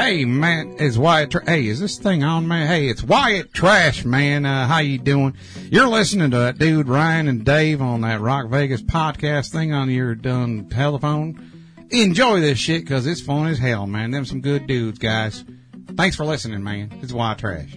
Hey man, it's Wyatt. Tra- hey, is this thing on, man? Hey, it's Wyatt Trash, man. Uh, how you doing? You're listening to that dude Ryan and Dave on that Rock Vegas podcast thing on your done telephone. Enjoy this shit because it's fun as hell, man. Them some good dudes, guys. Thanks for listening, man. It's Wyatt Trash.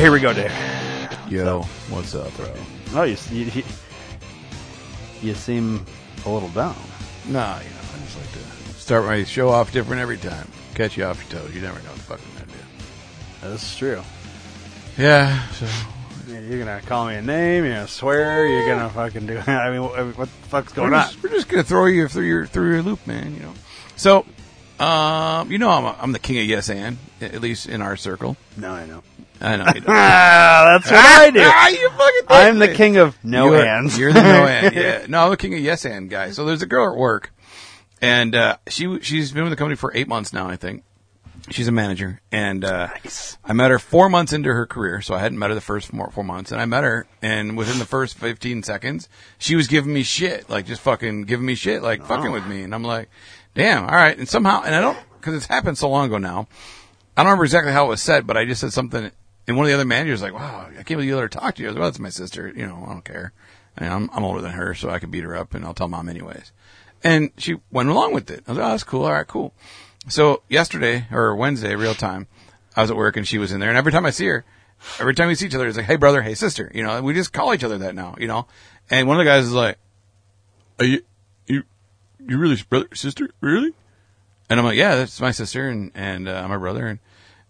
Right, here we go, Dave. Yo, what's up, bro? Oh, you, you, you seem a little down. Nah, you know, I just like to start my show off different every time. Catch you off your toes. You never know what the fuck I'm gonna do. That's true. Yeah, so You're gonna call me a name. You're gonna swear. You're gonna fucking do. I mean, what, what the fuck's going we're on? we're just gonna throw you through your through your loop, man. You know. So, um, you know, I'm a, I'm the king of yes and at least in our circle. No, I know. I know. You don't. Ah, that's what I do. Ah, you fucking think I'm the king of no you're, hands. You're the no and. Yeah. No, I'm the king of yes and guy. So there's a girl at work, and uh, she she's been with the company for eight months now, I think. She's a manager, and uh, I met her four months into her career. So I hadn't met her the first four, four months, and I met her, and within the first 15 seconds, she was giving me shit, like just fucking giving me shit, like fucking with me, and I'm like, damn, all right. And somehow, and I don't because it's happened so long ago now. I don't remember exactly how it was said, but I just said something, and one of the other managers was like, "Wow, I can't believe you let her talk to you." I was like, "Well, that's my sister. You know, I don't care. I mean, I'm I'm older than her, so I can beat her up, and I'll tell mom anyways." And she went along with it. I was like, "Oh, that's cool. All right, cool." So yesterday or Wednesday, real time, I was at work and she was in there, and every time I see her, every time we see each other, it's like, "Hey, brother. Hey, sister." You know, we just call each other that now. You know, and one of the guys is like, "Are you you you really brother sister really?" And I'm like, yeah, that's my sister and, and, uh, my brother. And,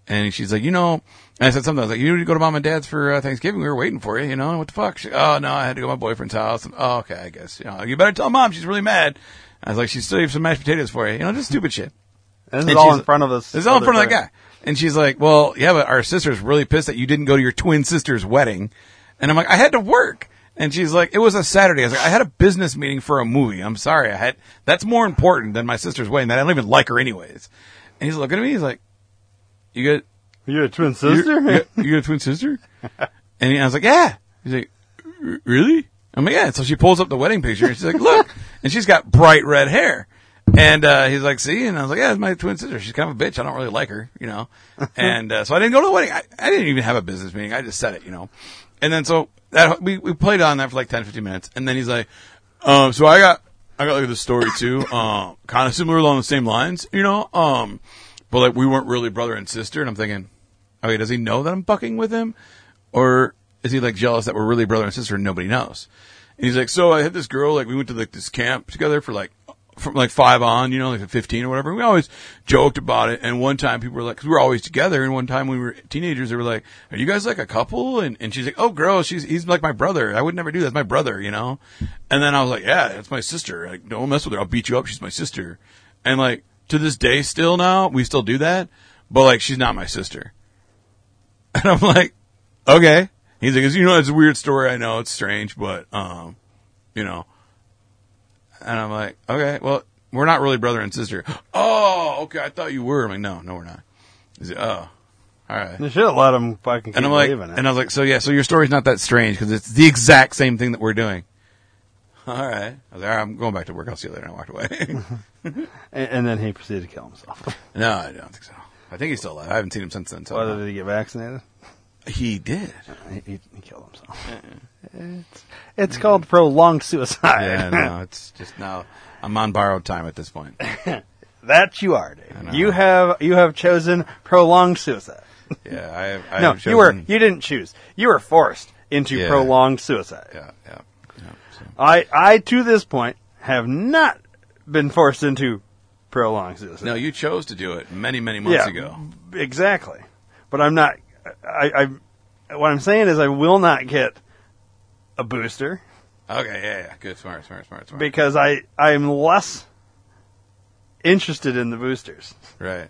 and she's like, you know, and I said something. I was like, you need to go to mom and dad's for uh, Thanksgiving. We were waiting for you, you know, what the fuck? She, oh, no, I had to go to my boyfriend's house. And, oh, okay, I guess, you know, you better tell mom. She's really mad. I was like, she still have some mashed potatoes for you. You know, just stupid shit. And this is And all in front of us. This is all in front of that guy. guy. And she's like, well, yeah, but our sister's really pissed that you didn't go to your twin sister's wedding. And I'm like, I had to work. And she's like, it was a Saturday. I was like, I had a business meeting for a movie. I'm sorry. I had, that's more important than my sister's wedding. That I don't even like her anyways. And he's looking at me. He's like, you got, You're a twin you sister. you got, you got a twin sister? And I was like, yeah. He's like, really? I'm like, yeah. So she pulls up the wedding picture and she's like, look. And she's got bright red hair. And, uh, he's like, see? And I was like, yeah, it's my twin sister. She's kind of a bitch. I don't really like her, you know? And, uh, so I didn't go to the wedding. I, I didn't even have a business meeting. I just said it, you know? And then so that, we, we played on that for like 10, 15 minutes. And then he's like, um, so I got, I got like the story too, uh, kind of similar along the same lines, you know? Um, but like we weren't really brother and sister. And I'm thinking, okay, does he know that I'm fucking with him? Or is he like jealous that we're really brother and sister and nobody knows? And he's like, so I had this girl, like we went to like this camp together for like, from like five on, you know, like 15 or whatever. We always joked about it. And one time people were like, cause we were always together. And one time we were teenagers, they were like, are you guys like a couple? And, and she's like, oh girl, she's, he's like my brother. I would never do that. That's my brother, you know? And then I was like, yeah, that's my sister. Like, don't mess with her. I'll beat you up. She's my sister. And like, to this day still now, we still do that. But like, she's not my sister. And I'm like, okay. He's like, you know, it's a weird story. I know it's strange, but, um, you know, and I'm like, okay, well, we're not really brother and sister. Oh, okay. I thought you were. I'm like, no, no, we're not. He's like, oh, all right. You should let him fucking keep And I'm like, believing it. and I was like, so yeah, so your story's not that strange because it's the exact same thing that we're doing. All right. I was like, all right, I'm going back to work. I'll see you later. And I walked away. and, and then he proceeded to kill himself. no, I don't think so. I think he's still alive. I haven't seen him since then. So Whether did he get vaccinated? he did. Uh, he, he, he killed himself. It's, it's called prolonged suicide. Yeah, no, it's just now. I'm on borrowed time at this point. that you are, know. Dave. You have you have chosen prolonged suicide. Yeah, I have. I no, have you were chosen- you didn't choose. You were forced into Yeah. prolonged suicide. Yeah. I, I to this point have not been forced into prolonged citizenship. No, you chose to do it many, many months ago. Exactly. But I'm not. I, I. What I'm saying is, I will not get a booster Okay, yeah, yeah. Good, smart, smart, smart, smart. because I I'm less interested in the boosters. right,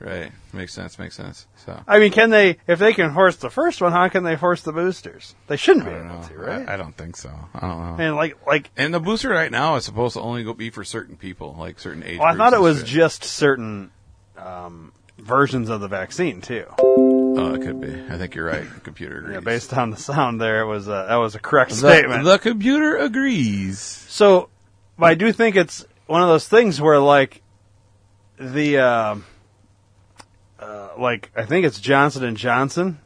right. Makes sense. Makes sense. So I mean, can they? If they can horse the first one, how can they horse the boosters? They shouldn't be able know. to, right? I, I don't think so. I don't know. and like like. And the booster right now is supposed to only go be for certain people, like certain age. Well, I thought it was shit. just certain um, versions of the vaccine too. Oh, it could be. I think you're right. The computer agrees. Yeah, based on the sound there, it was a, that was a correct the, statement. the computer agrees. So, but I do think it's one of those things where, like, the, uh, uh, like, I think it's Johnson and Johnson,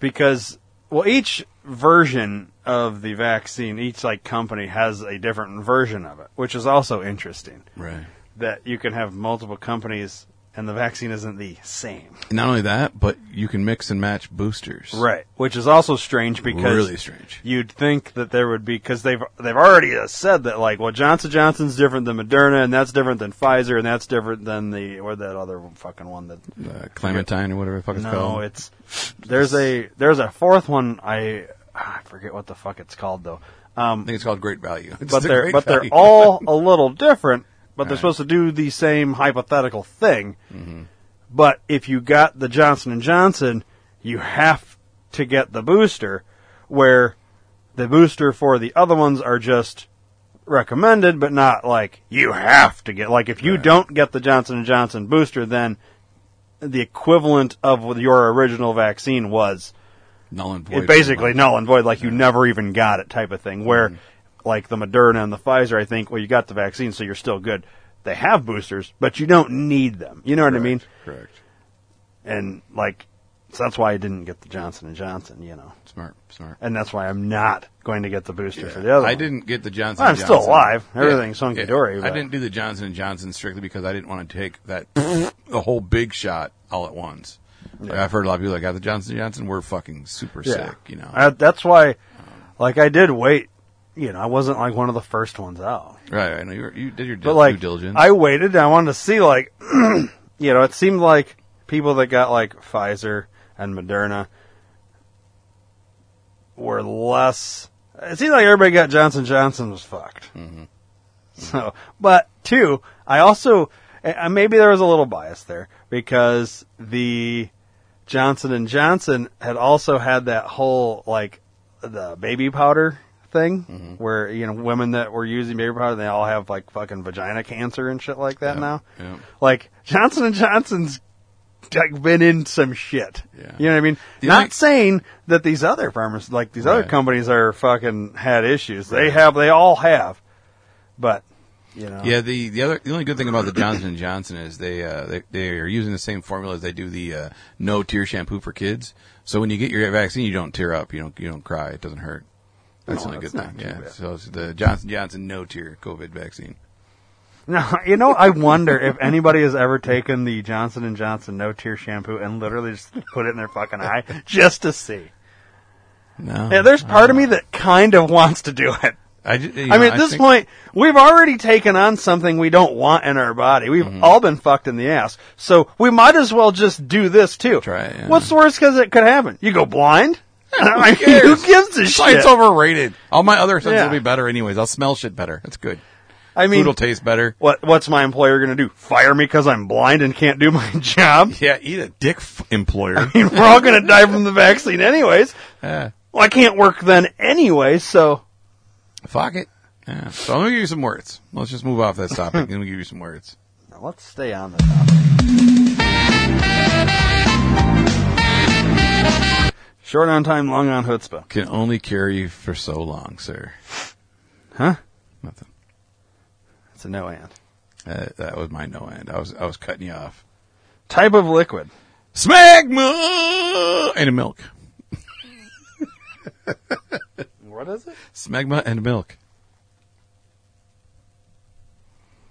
because well, each version of the vaccine, each like company has a different version of it, which is also interesting. Right. That you can have multiple companies and the vaccine isn't the same, Not only that, but you can mix and match boosters. right? Which is also strange because really strange. you'd think that there would be because they've they've already uh, said that like well Johnson Johnson's different than Moderna and that's different than Pfizer and that's different than the or that other fucking one that Uh, Clementine or whatever the fuck it's no called. No, it's there's a there's a fourth one I I forget what the fuck it's called though I um think it's called Great Value. It's but the they're but they're all a little different but they're Right. supposed to do the same hypothetical thing Mm-hmm. but if you got the Johnson and Johnson you have to get the booster where the booster for the other ones are just recommended, but not like you have to get. Like if you Right. don't get the Johnson and Johnson booster, then the equivalent of your original vaccine was null and void. it basically null and void, like you never even got it, type of thing. Where Mm-hmm. Like the Moderna and the Pfizer, I think, well, you got the vaccine, so you're still good. They have boosters, but you don't need them. You know what I mean? Correct. And like, so that's why I didn't get the Johnson and Johnson. You know, Smart. Smart. and that's why I'm not going to get the booster Yeah. for the other. I one. didn't get the Johnson. I'm still alive. Everything's hunky dory, I didn't do the Johnson and Johnson strictly because I didn't want to take that the whole big shot all at once. Like, I've heard a lot of people like, "Got the Johnson and Johnson. We're fucking super sick." You know. I, that's why, like, I did wait. You know, I wasn't like one of the first ones out. right. I know you, were, you did your But like, due diligence. I waited. And I wanted to see, like, you know, it seemed like people that got like Pfizer and Moderna were less. It seemed like everybody got Johnson Johnson was fucked. Mm-hmm. So, but two, I also maybe there was a little bias there because the Johnson and Johnson had also had that whole like the baby powder thing where you know women that were using baby powder they all have like fucking vagina cancer and shit like that Yeah, now. yeah. Like Johnson and Johnson's like been in some shit. Yeah. You know what I mean? The Not only- saying that these other farmers like these other companies are fucking had issues. They Right. have they all have. But you know Yeah, the the other the only good thing about the Johnson and Johnson is they uh they they are using the same formula as they do the uh, no tear shampoo for kids. So when you get your vaccine, you don't tear up, you don't you don't cry, it doesn't hurt. That's No, only that's good thing. Yeah. So the Johnson Johnson no tear COVID vaccine. Now, you know, I wonder if anybody has ever taken the Johnson and Johnson no tear shampoo and literally just put it in their fucking eye just to see. No, Yeah, there's part of me that kind of wants to do it. I, you I know, mean, at this think- point, we've already taken on something we don't want in our body. We've Mm-hmm. all been fucked in the ass. So we might as well just do this too. Try it, yeah. What's the worst because it could happen? You go blind? I mean, who gives a shit? it's overrated. All my other senses Yeah. will be better anyways. I'll smell shit better. That's good. I Food mean, will taste better. what, what's my employer going to do? Fire me because I'm blind and can't do my job? Yeah, eat a dick, f- employer. I mean, we're all going to die from the vaccine anyways. yeah. Well, I can't work then anyway, so Fuck it. Yeah. So I'm gonna give you some words. Let's just move off that topic. Let me give you some words. Now, let's stay on the topic. Short on time, long on chutzpah. Can only carry you for so long, sir. Huh? Nothing. That's a no and. Uh, that was my no end. I was I was cutting you off. Type of liquid. Smegma and milk. What is it? Smegma and milk.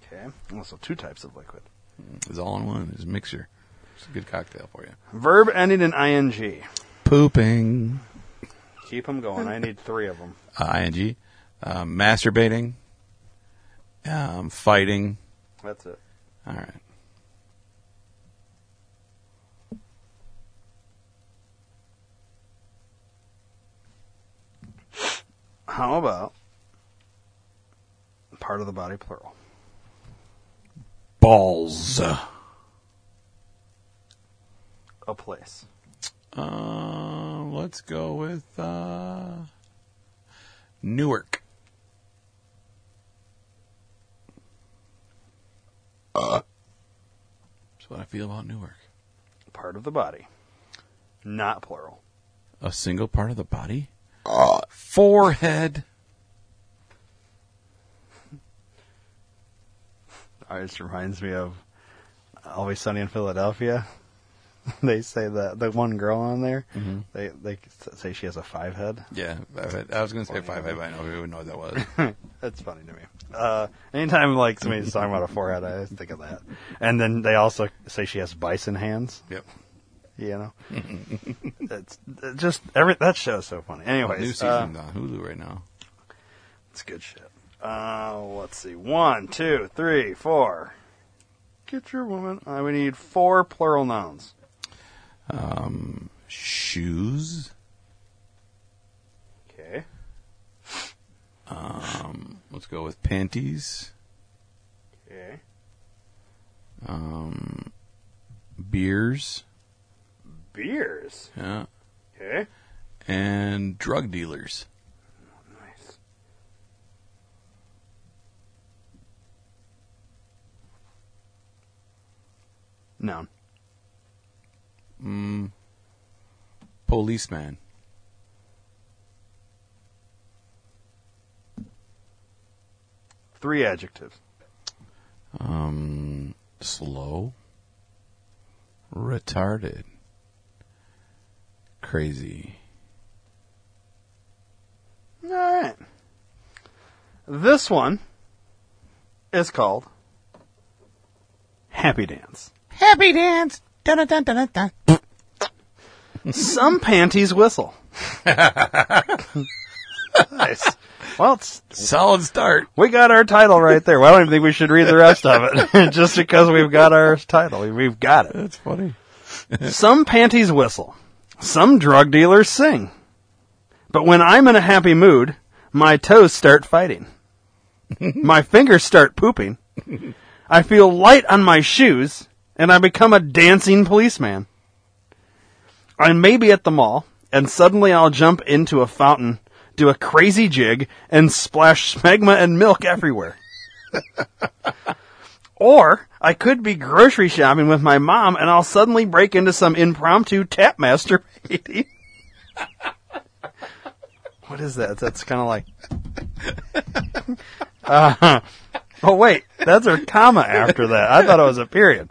Okay. Also, two types of liquid. It's all in one. It's a mixture. It's a good cocktail for you. Verb ending in ing. Pooping. Keep them going. I need three of them. Uh, ing. um, masturbating, um, fighting. That's it. All right. How about part of the body plural? Balls. A place. Uh, let's go with uh, Newark. Uh, that's what I feel about Newark. Part of the body. Not plural. A single part of the body. Forehead. It just reminds me of Always Sunny in Philadelphia. they say that the one girl on there, they they say she has a five head. Yeah, five head. I was going to say five head, but I know we would know what that was. That's funny to me. Uh, anytime like somebody's talking about a forehead, I always think of that. And then they also say she has bison hands. yep. You know, it's it's just every that show's so funny. Anyways, New uh, season on Hulu right now. It's good shit. Uh, let's see. One, two, three, four. Get your woman. I Uh, we need four plural nouns. Um, shoes. Okay. Um, let's go with panties. Okay. Um, beers. Beers. Yeah. Okay. And drug dealers. Nice. Noun. Mm, policeman. Three adjectives. Um, slow. Retarded. Crazy. All right. This one is called Happy Dance. Happy dance. Dun, dun, dun, dun, dun, dun. Some panties whistle. nice. Well, it's, Solid start. we got our title right there. Well, I don't even think we should read the rest of it. Just because we've got our title. We've got it. That's funny. Some panties whistle. Some drug dealers sing. But when I'm in a happy mood, my toes start fighting. my fingers start pooping. I feel light on my shoes, and I become a dancing policeman. I may be at the mall, and suddenly I'll jump into a fountain, do a crazy jig, and splash smegma and milk everywhere. Or I could be grocery shopping with my mom and I'll suddenly break into some impromptu tap masturbating. what is that? That's kind of like. Uh, oh wait, that's a comma after that. I thought it was a period.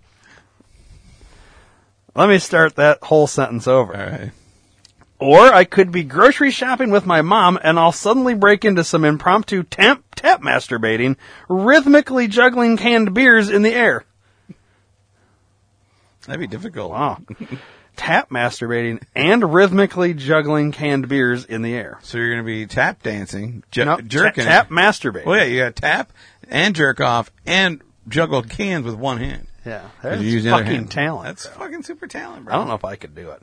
Let me start that whole sentence over. Right. Or I could be grocery shopping with my mom and I'll suddenly break into some impromptu tap, tap masturbating, rhythmically juggling canned beers in the air. That'd be difficult. Wow. tap masturbating and rhythmically juggling canned beers in the air. So you're going to be tap dancing, ju- jerking. Tap, tap masturbating. Well, yeah, you got tap and jerk off and juggle cans with one hand. Yeah. 'Cause That's you use the other fucking hand. talent. That's bro. fucking super talent, bro. I don't know if I could do it.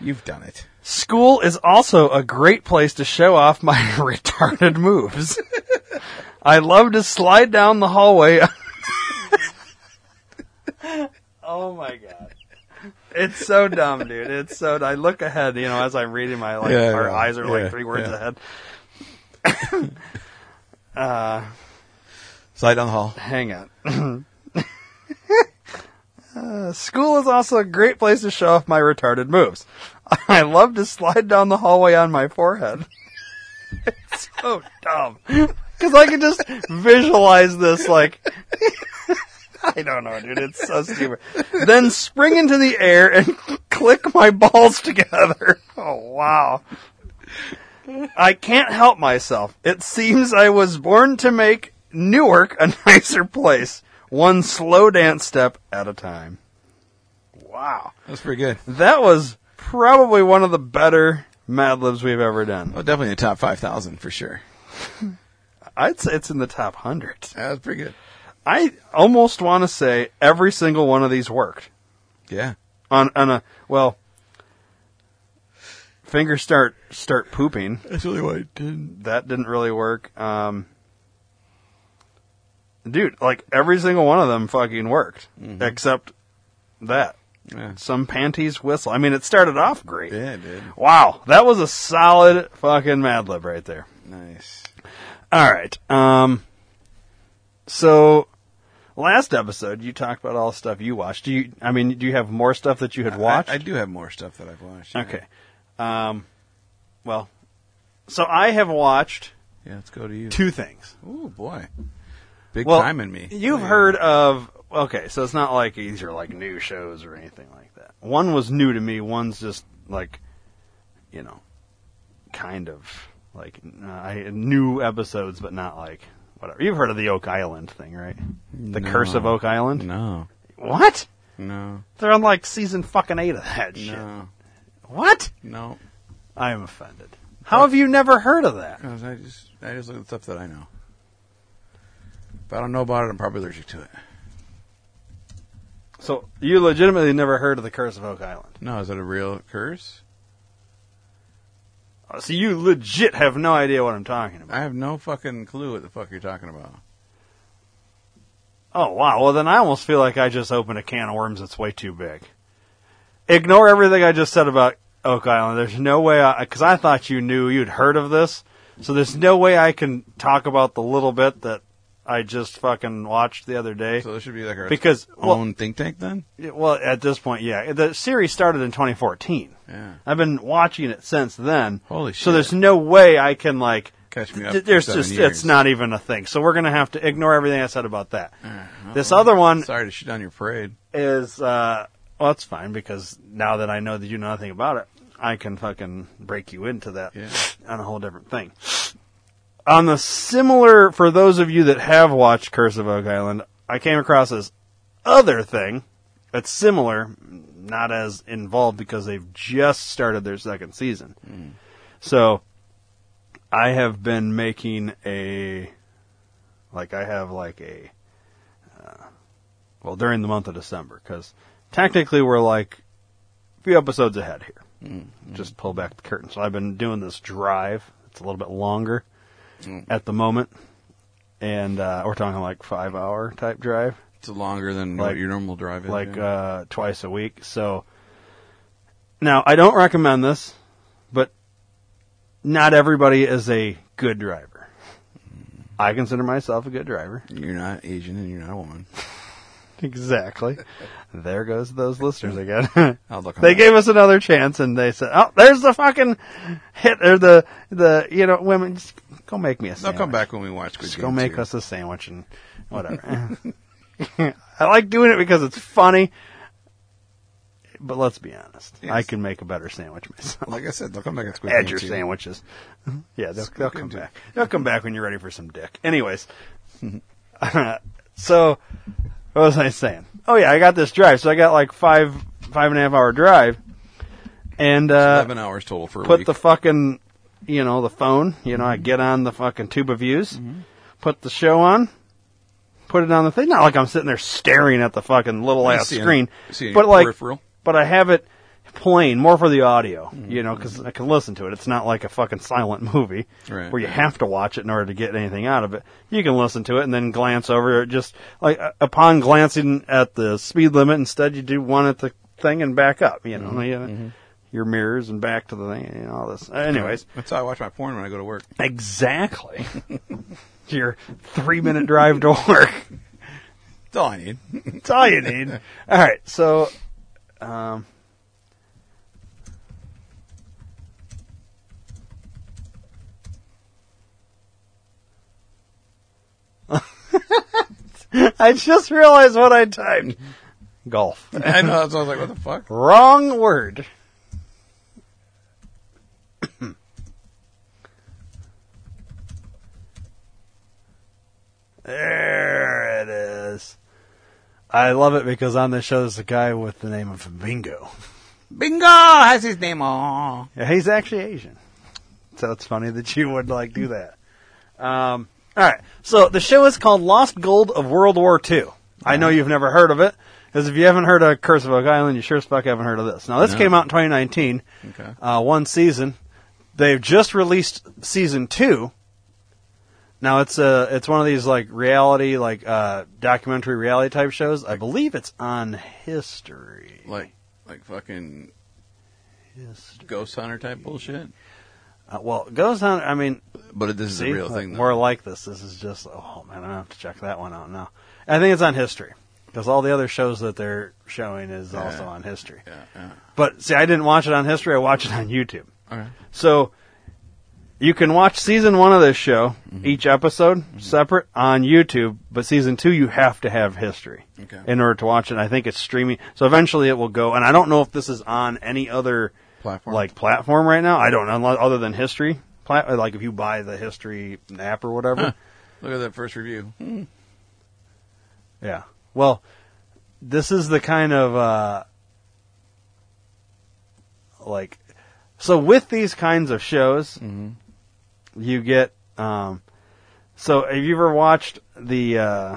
You've done it. School is also a great place to show off my retarded moves. I love to slide down the hallway. oh my god. It's so dumb, dude. It's so. I look ahead, you know, as I'm reading my like, Yeah, our yeah, eyes are yeah, like three words yeah. ahead. uh, Slide down the hall. hang on. uh, school is also a great place to show off my retarded moves. I love to slide down the hallway on my forehead. it's so dumb. Because I can just visualize this like. I don't know, dude. It's so stupid. Then spring into the air and click my balls together. Oh, wow. I can't help myself. It seems I was born to make Newark a nicer place, one slow dance step at a time. Wow. That's pretty good. That was probably one of the better Mad Libs we've ever done. Well, definitely the top 5,000 for sure. I'd say it's in the top hundred. That was pretty good. I almost want to say every single one of these worked Yeah. on on a well. Fingers start start pooping. That's really why it didn't. That didn't really work. Um, dude, like every single one of them fucking worked except that. Yeah. Some panties whistle. I mean, it started off great. Yeah, it did. Wow, that was a solid fucking Mad Lib right there. Nice. All right. Um. So, last episode you talked about all the stuff you watched. Do you? I mean, do you have more stuff that you had watched? I, I do have more stuff that I've watched. yeah. Okay. Um. Well, so I have watched Yeah, let's go to you. two things. Ooh, boy. Big Well, time in me. You've Yeah. heard of. Okay, so it's not like these are like new shows or anything like that. One was new to me. One's just like, you know, kind of like uh, new episodes, but not like whatever. You've heard of the Oak Island thing, right? The No. Curse of Oak Island. No. What? No. They're on like season fucking eight of that shit. No. What? No. I am offended. How have you never heard of that? I just, I just look at stuff that I know. If I don't know about it, I'm probably allergic to it. So you legitimately never heard of the Curse of Oak Island? No, is that a real curse? Uh, So you legit have no idea what I'm talking about. I have no fucking clue what the fuck you're talking about. Oh wow. Well then I almost feel like I just opened a can of worms that's way too big. Ignore everything I just said about Oak Island. There's no way I because I thought you knew you'd heard of this. So there's no way I can talk about the little bit that I just fucking watched the other day. So this should be like our Because well, own think tank then? well, at this point, yeah, the series started in 2014. Yeah. I've been watching it since then. Holy shit! So there's no way I can like. Catch me up. th- There's just years. it's not even a thing. So we're gonna have to ignore everything I said about that. Uh, This well, other one Sorry to shit on your parade. is uh well that's fine because now that I know that you know nothing about it, I can fucking break you into that Yeah. on a whole different thing. On the similar for those of you that have watched Curse of Oak Island, I came across this other thing that's similar, not as involved because they've just started their second season. Hmm. So I have been making a like I have like a uh, well, during the month of December, because technically we're like a few episodes ahead here. Hmm. Just pull back the curtain. So I've been doing this drive. It's a little bit longer at the moment, and uh, we're talking like five hour type drive, It's longer than Like- what your normal drive is. like yeah. uh, twice a week. So now I don't recommend this, but not everybody is a good driver. I consider myself a good driver. you're not Asian and you're not a woman. Exactly. there goes those listeners again. I'll look. on they gave us another chance and they said, "Oh, there's the fucking hit or the the you know women. Just go make me a They'll come back when we watch. Squid Just Game go make 2. us a sandwich and whatever." I like doing it because it's funny. But let's be honest. Yes. I can make a better sandwich myself. Like I said, they'll come back at Squid Add Game your 2. sandwiches. Yeah, they'll, they'll come back. They'll come back when you're ready for some dick. Anyways, so what was I saying? Oh yeah, I got this drive. So I got like five five and a half hour drive, and uh, Eleven hours total for a put week. the fucking you know the phone. You know, I get on the fucking tube of views, Mm-hmm. put the show on. Put it on the thing. Not like I'm sitting there staring at the fucking little ass see it- screen, see it in but your like peripheral. but I have it playing more for the audio, Mm-hmm. you know, because I can listen to it. It's not like a fucking silent movie Right. where you have to watch it in order to get anything out of it. You can listen to it and then glance over it. Just like uh, upon glancing at the speed limit, instead you do one at the thing and back up. You know, Mm-hmm. you know, your mirrors and back to the thing and all this. Anyways, That's how I watch my porn when I go to work. exactly. your three minute drive to work. That's all I need. That's all you need. All right, so um, I just realized what I typed. Golf. I know. So I was like, what the fuck? Wrong word. There it is. I love it because on this show there's a guy with the name of Bingo. Bingo has his name on. Yeah, he's actually Asian. So it's funny that you would like do that. Um, All right. So the show is called Lost Gold of World War II. I know you've never heard of it because if you haven't heard of Curse of Oak Island, you sure as fuck haven't heard of this. Now this No. came out in 2019, Okay. uh, one season. They've just released season two. Now it's a it's one of these like reality like uh, documentary reality type shows. I believe it's on history. Like, like fucking History. ghost hunter type bullshit. Uh, well, goes on. I mean, But this is See, a real like, thing. Though. More like this. This is just oh man, I have to check that one out now. I think it's on history because all the other shows that they're showing is Yeah. also on history. Yeah, yeah. But see, I didn't watch it on history. I watched it on YouTube. Okay. So you can watch season one of this show, Mm-hmm. each episode separate on YouTube. But season two, you have to have history Okay. in order to watch it. I think it's streaming, so eventually it will go. And I don't know if this is on any other Platform. like platform right now. I don't know other than history. Like if you buy the history app or whatever. Huh. Look at that first review. Hmm. Yeah. Well, this is the kind of uh like so with these kinds of shows you get um so have you ever watched the uh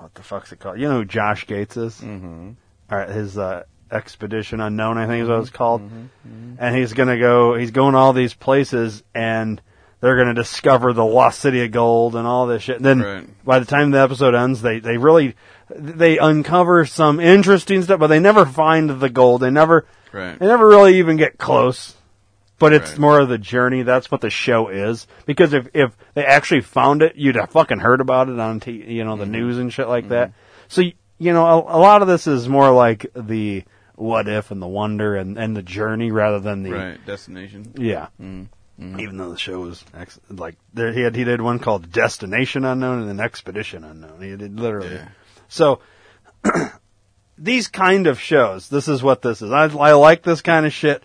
what the fuck's it called? You know who Josh Gates is? Mm-hmm. All right, his uh Expedition Unknown, I think is what it's called. And he's gonna go he's going to all these places and they're gonna discover the lost city of gold and all this shit. And then Right. by the time the episode ends, they they really they uncover some interesting stuff, but they never find the gold. They never Right. they never really even get close. But it's Right. more of the journey. That's what the show is. Because if if they actually found it, you'd have fucking heard about it on t- you know the news and shit like that. So you know a, a lot of this is more like the what if and the wonder and and the journey rather than the Right. Destination. yeah. Mm-hmm. Even though the show was ex- like there, he had he did one called Destination Unknown and then Expedition Unknown. He did literally. Yeah. So these kind of shows, this is what this is. I, I like this kind of shit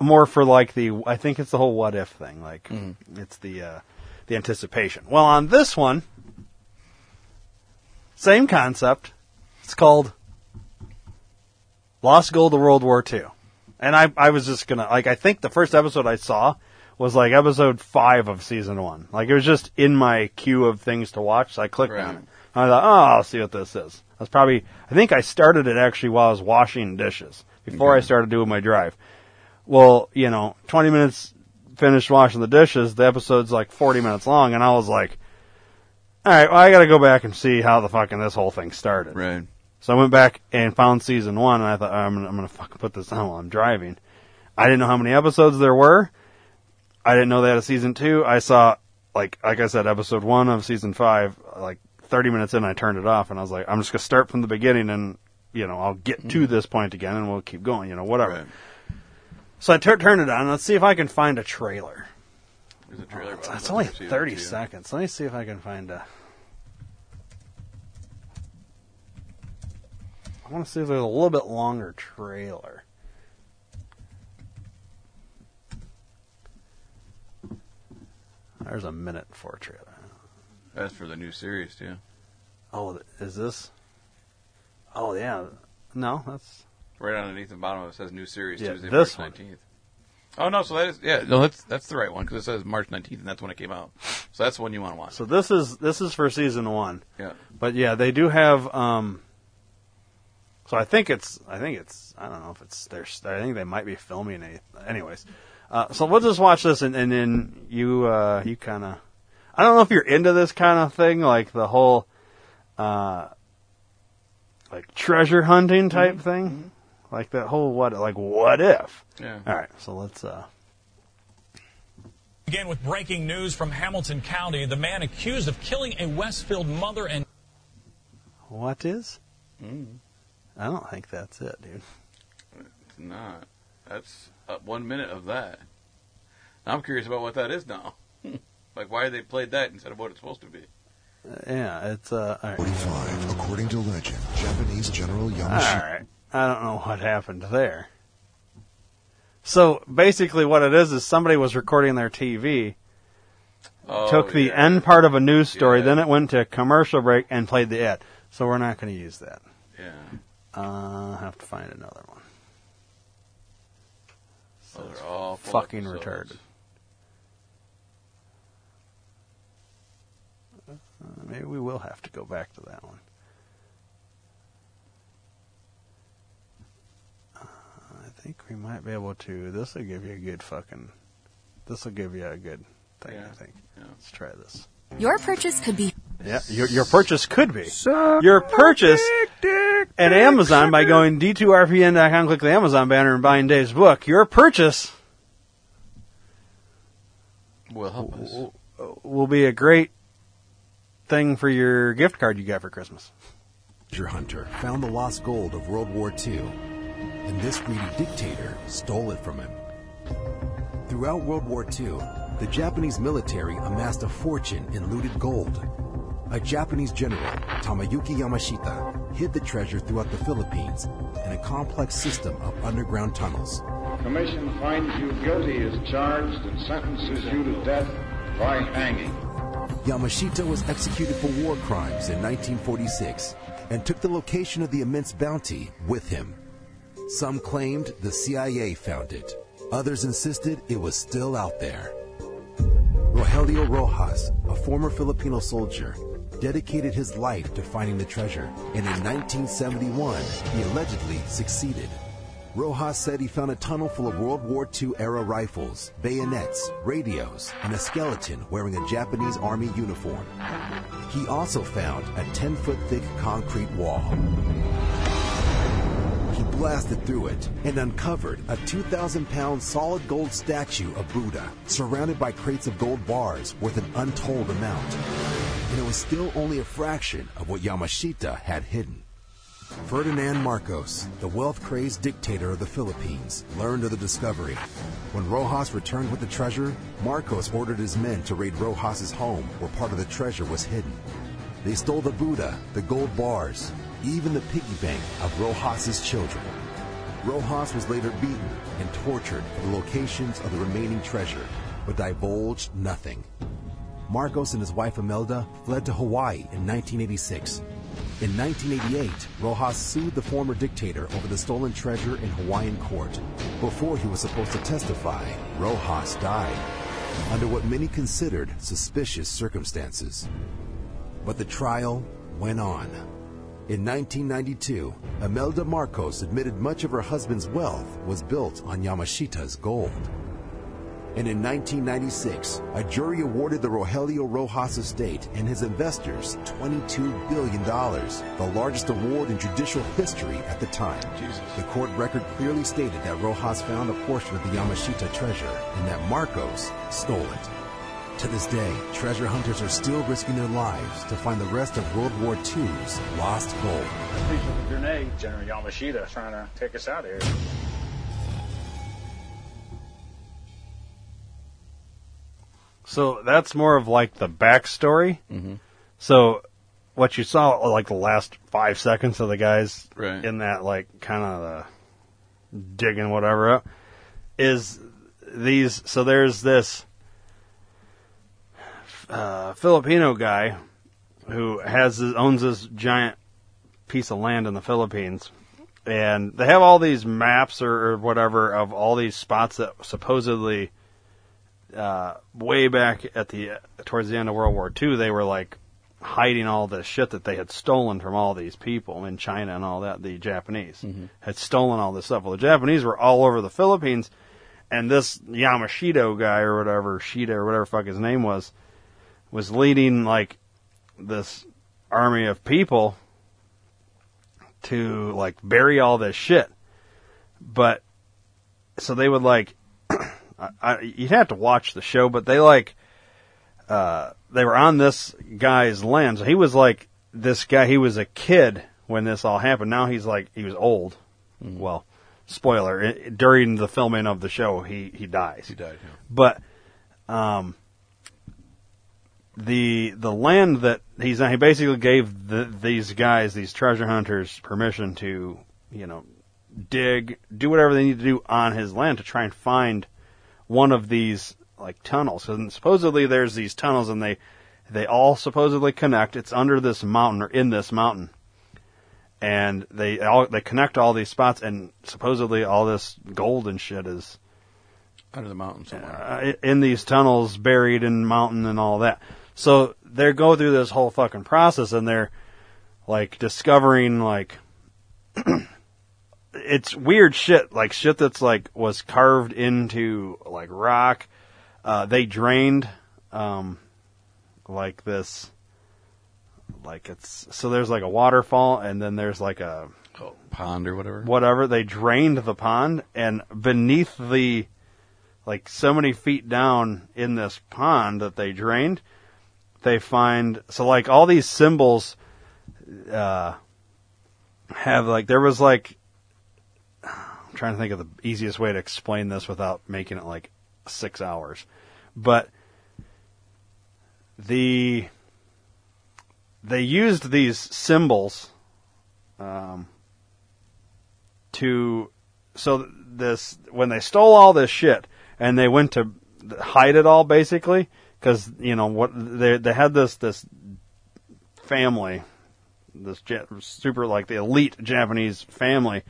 more for like the I think it's the whole what if thing. Like it's the uh, the anticipation. Well, on this one, same concept. It's called Lost Gold of World War II. And I, I was just gonna like I think the first episode I saw was like episode five of season one. Like it was just in my queue of things to watch, so I clicked Right. on it. I thought, oh, I'll see what this is. I was probably I think I started it actually while I was washing dishes before I started doing my drive. Well, you know, twenty minutes finished washing the dishes, the episode's like forty minutes long, and I was like, All right, well I gotta go back and see how the fucking this whole thing started. Right. So I went back and found season one, and I thought I'm gonna, I'm gonna fucking put this on while I'm driving. I didn't know how many episodes there were. I didn't know they had a season two. I saw like like I said, episode one of season five. Like 30 minutes in, I turned it off, and I was like, I'm just gonna start from the beginning, and you know I'll get to mm. this point again, and we'll keep going. You know, whatever. Right. So I tur- turned it on. Let's see if I can find a trailer. There's a trailer. about It's it only for season 30 two. seconds. Let me see if I can find a. I want to see if there's a little bit longer trailer. There's a minute for a trailer. That's for the new series too. Oh, is this? Oh yeah. No, that's Right underneath the bottom, of it says new series Yeah, Tuesday, this March one. nineteenth. Oh no, so that is yeah, no, that's that's the right one because it says March nineteenth, and that's when it came out. So that's the one you want to watch. so. This is this is for season one. yeah, But yeah, they do have. um So I think it's. I think it's. I don't know if it's. There's. I think they might be filming it. Anyways, uh, so we'll just watch this, and, and then you. uh You kind of. I don't know if you're into this kind of thing, like the whole, uh like treasure hunting type thing, like that whole what, like what if? yeah. All right, so let's. uh Again, with breaking news from Hamilton County, the man accused of killing a Westfield mother and What is? I don't think that's it, dude. It's not. That's uh, one minute of that. I'm curious about what that is now. like why they played that instead of what it's supposed to be. Uh, yeah, it's. uh all right. 45, according to legend, Japanese General Yamashita. right. I don't know what happened there. So basically, what it is is somebody was recording their TV, Oh, took the yeah. end part of a news story, Yeah. then it went to a commercial break and played the ad. So we're not going to use that. Yeah, Uh, I have to find another one. those are all fucking episodes. retarded. maybe we will have to go back to that one. Uh, I think we might be able to. This will give you a good fucking. This will give you a good thing. I think. Let's try this. Your purchase could be Yeah, your your purchase could be your purchase at Amazon by going d2rpn.com, click the Amazon banner, and buying Dave's book. Your purchase Will help us. will be a great thing for your gift card you got for Christmas. treasure hunter found the lost gold of World War II, and this greedy dictator stole it from him. Throughout World War II, the Japanese military amassed a fortune in looted gold. A Japanese general, Tomoyuki Yamashita, hid the treasure throughout the Philippines in a complex system of underground tunnels. Commission finds you guilty as charged and sentences you to death by hanging. Yamashita was executed for war crimes in 1946 and took the location of the immense bounty with him. Some claimed the CIA found it. Others insisted it was still out there. Rogelio Roxas, a former Filipino soldier, dedicated his life to finding the treasure, and in 1971, he allegedly succeeded. Roxas said he found a tunnel full of World War II era rifles, bayonets, radios, and a skeleton wearing a Japanese army uniform. He also found a 10 foot thick concrete wall. Blasted through it and uncovered a 2,000 pound solid gold statue of Buddha, surrounded by crates of gold bars worth an untold amount. And it was still only a fraction of what Yamashita had hidden. Ferdinand Marcos, the wealth crazed dictator of the Philippines, learned of the discovery. When Roxas returned with the treasure, Marcos ordered his men to raid Roxas's home where part of the treasure was hidden. They stole the Buddha, the gold bars, even the piggy bank of Roxas's children. Roxas was later beaten and tortured for the locations of the remaining treasure, but divulged nothing. Marcos and his wife Imelda fled to Hawaii in 1986. In 1988, Roxas sued the former dictator over the stolen treasure in Hawaiian court. Before he was supposed to testify, Roxas died under what many considered suspicious circumstances. But the trial went on. In 1992, Imelda Marcos admitted much of her husband's wealth was built on Yamashita's gold. And in 1996, a jury awarded the Rogelio Roxas estate and his investors $22 billion, the largest award in judicial history at the time. The court record clearly stated that Roxas found a portion of the Yamashita treasure and that Marcos stole it. To this day, treasure hunters are still risking their lives to find the rest of World War II's lost gold. Speaking of grenade, General Yamashita, trying to take us out of here. So that's more of like the backstory. Mm-hmm. So what you saw, like the last five seconds of the guys Right. in that, like kind of the digging whatever up, is these. So there's this uh, Filipino guy who has his, owns this giant piece of land in the Philippines, and they have all these maps or, or whatever of all these spots that supposedly uh, way back at the towards the end of World War II, they were like hiding all this shit that they had stolen from all these people in China and all that. The Japanese had stolen all this stuff. Well, the Japanese were all over the Philippines, and this Yamashito guy or whatever, Shida or whatever fuck his name was, was leading like this army of people to like bury all this shit. But so they would like I, I, you'd have to watch the show, but they like, uh, they were on this guy's land. So he was like this guy. He was a kid when this all happened. Now he's like he was old. Well, spoiler i- during the filming of the show, he he dies. He died. Yeah. But um, the the land that he's on, he basically gave the, these guys, these treasure hunters, permission to you know dig, do whatever they need to do on his land to try and find one of these like tunnels. And supposedly there's these tunnels, and they they all supposedly connect. It's under this mountain or in this mountain, and they all they connect all these spots, and supposedly all this gold and shit is Under the mountain somewhere. uh, in these tunnels buried in mountain and all that. So they go through this whole fucking process and they're like discovering like it's weird shit like shit that's like was carved into like rock uh they drained um like this like it's so there's like a waterfall and then there's like a Pond or whatever. whatever they drained the pond and beneath the like so many feet down in this pond that they drained they find so like all these symbols uh have like there was like I'm trying to think of the easiest way to explain this without making it like 6 hours. But the they used these symbols um to so this when they stole all this shit and they went to hide it all basically because you know what they they had this this family this ja- super like the elite Japanese family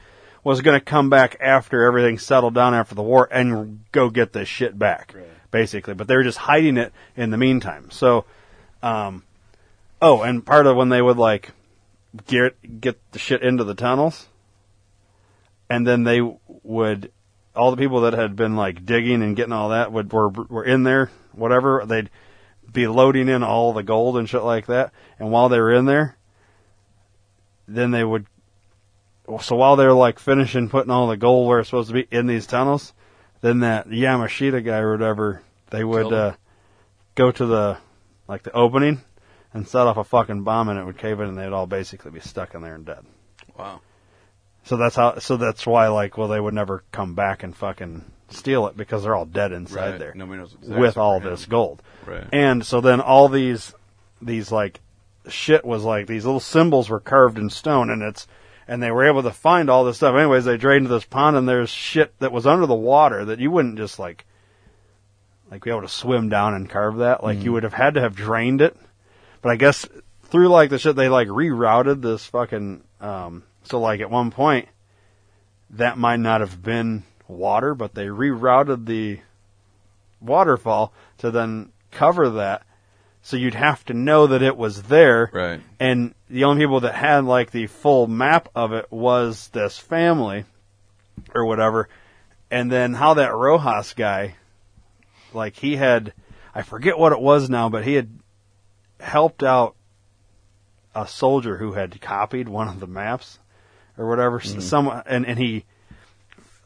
was going to come back after everything settled down after the war and go get this shit back basically. But they were just hiding it in the meantime. So um oh and part of when they would like get get the shit into the tunnels and then they would all the people that had been like digging and getting all that would were were in there whatever they'd be loading in all the gold and shit like that and while they were in there then they would so while they're like finishing putting all the gold where it's supposed to be in these tunnels then that Yamashita guy or whatever they would uh go to the like the opening and set off a fucking bomb and it would cave in and they'd all basically be stuck in there and dead Wow. so that's how. So that's why, like, well, they would never come back and fucking steal it because they're all dead inside Right. there Nobody knows exactly with all this gold. Right. And so then all these, these like, shit was like these little symbols were carved in stone, and it's, and they were able to find all this stuff. Anyways, they drained this pond, and there's shit that was under the water that you wouldn't just like, like be able to swim down and carve that. Like you would have had to have drained it. But I guess through like the shit, they like rerouted this fucking. Um, so like at one point, that might not have been water, but they rerouted the waterfall to then cover that. So you'd have to know that it was there. Right. And the only people that had like the full map of it was this family or whatever. And then how that Roxas guy, like he had, I forget what it was now, but he had helped out a soldier who had copied one of the maps or whatever. Mm-hmm. Someone, and, and he,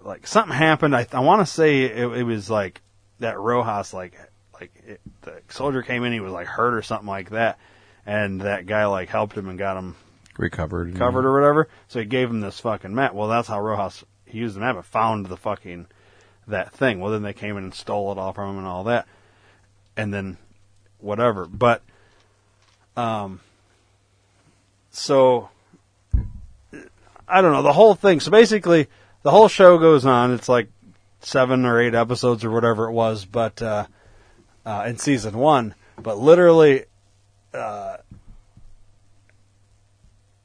like something happened. I, I want to say it, it was like that Roxas, like, like it, the soldier came in, he was like hurt or something like that. And that guy like helped him and got him Recovered. covered or whatever. So he gave him this fucking map. Well, that's how Roxas he used the map and found the fucking that thing. Well, then they came in and stole it all from him and all that, and then whatever. But um, so I don't know the whole thing. So basically, the whole show goes on. It's like seven or eight episodes or whatever it was, but uh, uh, in season one. But literally,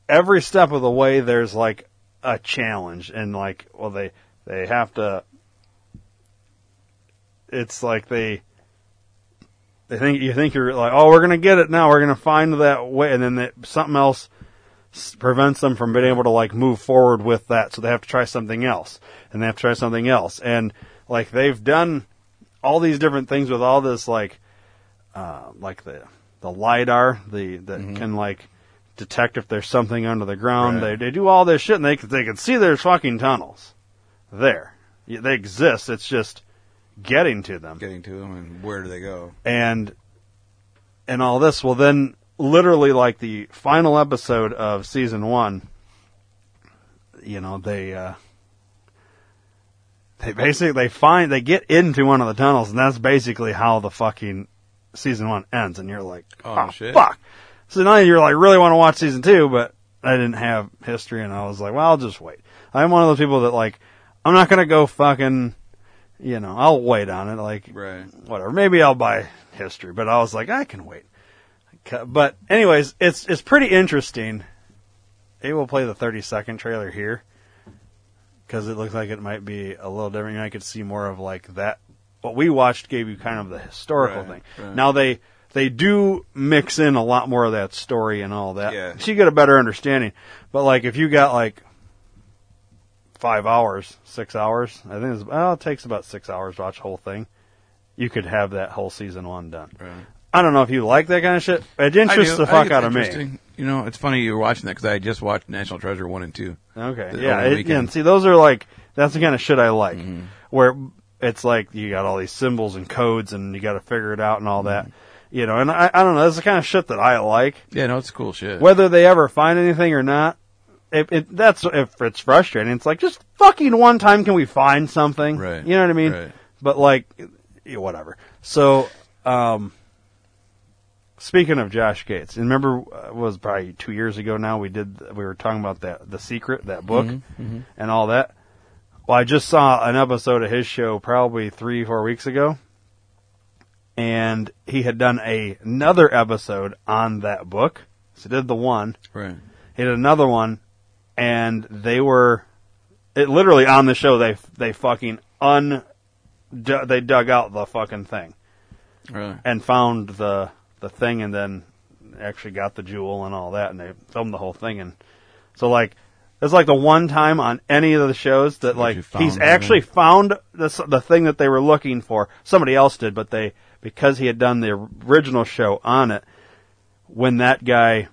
every step of the way there's like a challenge and like well they they have to it's like they they think you think you're like oh we're gonna get it now we're gonna find that way and then they, something else prevents them from being able to like move forward with that so they have to try something else and they have to try something else and like they've done all these different things with all this like uh, like the the lidar the that can like detect if there's something under the ground. Right. They they do all this shit and they they can see there's fucking tunnels there. They exist. It's just getting to them Getting to them and where do they go? and and all this. Well, then literally like the final episode of season one, you know they uh, they basically they find they get into one of the tunnels and that's basically how the fucking season one ends. And you're like, Oh, oh, shit. fuck. So now you're like really want to watch season two, but I didn't have history and I was like, well, I'll just wait. I'm one of those people that like I'm not gonna go fucking. You know, I'll wait on it. Like, Right. whatever. Maybe I'll buy history, but I was like, I can wait. But anyways, it's it's pretty interesting. Maybe we'll play the 30 second trailer here because it looks like it might be a little different. You know, I could see more of like that. What we watched gave you kind of the historical Right, thing. right. Now they they do mix in a lot more of that story and all that. Yeah. So you get a better understanding. But like if you got like five hours, six hours, I think it's well, it takes about six hours to watch the whole thing. You could have that whole season one done. I don't know if you like that kind of shit. It interests the fuck out of me. You know, it's funny you were watching that because I just watched National Treasure one and two. Okay. The- yeah. It, yeah. And see, those are like that's the kind of shit I like, Mm-hmm. where it's like you got all these symbols and codes, and you got to figure it out and all that. You know, and I, I don't know. That's the kind of shit that I like. Yeah, no, it's cool shit. Whether they ever find anything or not, if it, that's if it's frustrating. It's like just fucking one time can we find something? Right. You know what I mean? Right. But like, whatever. So, um, speaking of Josh Gates, and remember uh, it was probably two years ago now. We did we were talking about that the secret that book Mm-hmm, and all that. Well, I just saw an episode of his show probably three four weeks ago, and he had done a, another episode on that book. So he did the one, right. he did another one, and they were it literally on the show. They they fucking un they dug out the fucking thing Really. and found the the thing, and then actually got the jewel and all that, and they filmed the whole thing. And so like it's like the one time on any of the shows that like he's it. actually found the the thing that they were looking for. Somebody else did, but they because he had done the original show on it. When that guy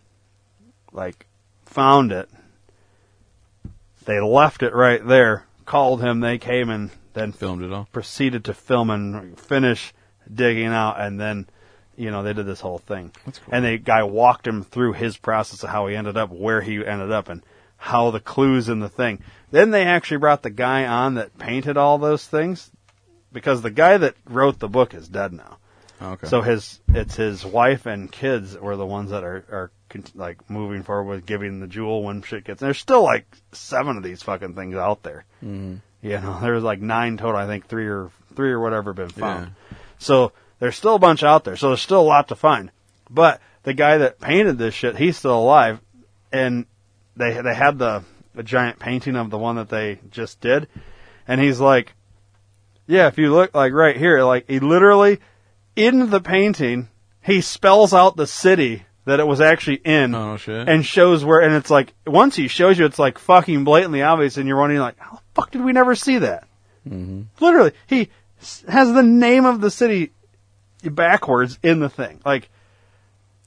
like found it, they left it right there. Called him. They came and then Filmed it all. proceeded to film and finish digging out, and then you know they did this whole thing. Cool. And the guy walked him through his process of how he ended up where he ended up and how the clues in the thing. Then they actually brought the guy on that painted all those things because the guy that wrote the book is dead now. Oh, okay. So his it's his wife and kids were the ones that are are like moving forward with giving the jewel when shit gets. There's still like seven of these fucking things out there. Mm-hmm. You know, there's like nine total. I think three or three or whatever been found. So there's still a bunch out there. So there's still a lot to find. But the guy that painted this shit, he's still alive, and they they had the the giant painting of the one that they just did, and he's like, yeah, if you look like right here, like he literally in the painting, he spells out the city that it was actually in Oh, shit. and shows where, and it's like, once he shows you, it's like fucking blatantly obvious and you're wondering like, how the fuck did we never see that? Mm-hmm. Literally, he has the name of the city backwards in the thing. Like,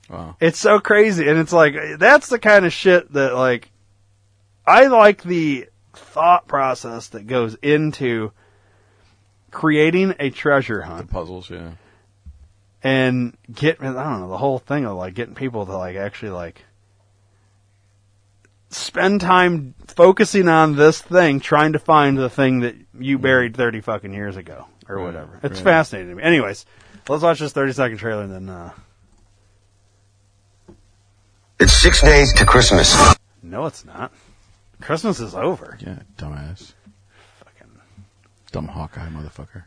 wow. it's so crazy, and it's like that's the kind of shit that like I like the thought process that goes into creating a treasure hunt Puzzles, yeah. and get I don't know the whole thing of like getting people to like actually like spend time focusing on this thing, trying to find the thing that you mm. buried thirty fucking years ago or Right, whatever. It's right. fascinating to me. Anyways, let's watch this thirty second trailer and then. uh It's six days to Christmas. No, it's not. Christmas is over. Yeah, dumbass. Fucking. Dumb Hawkeye motherfucker.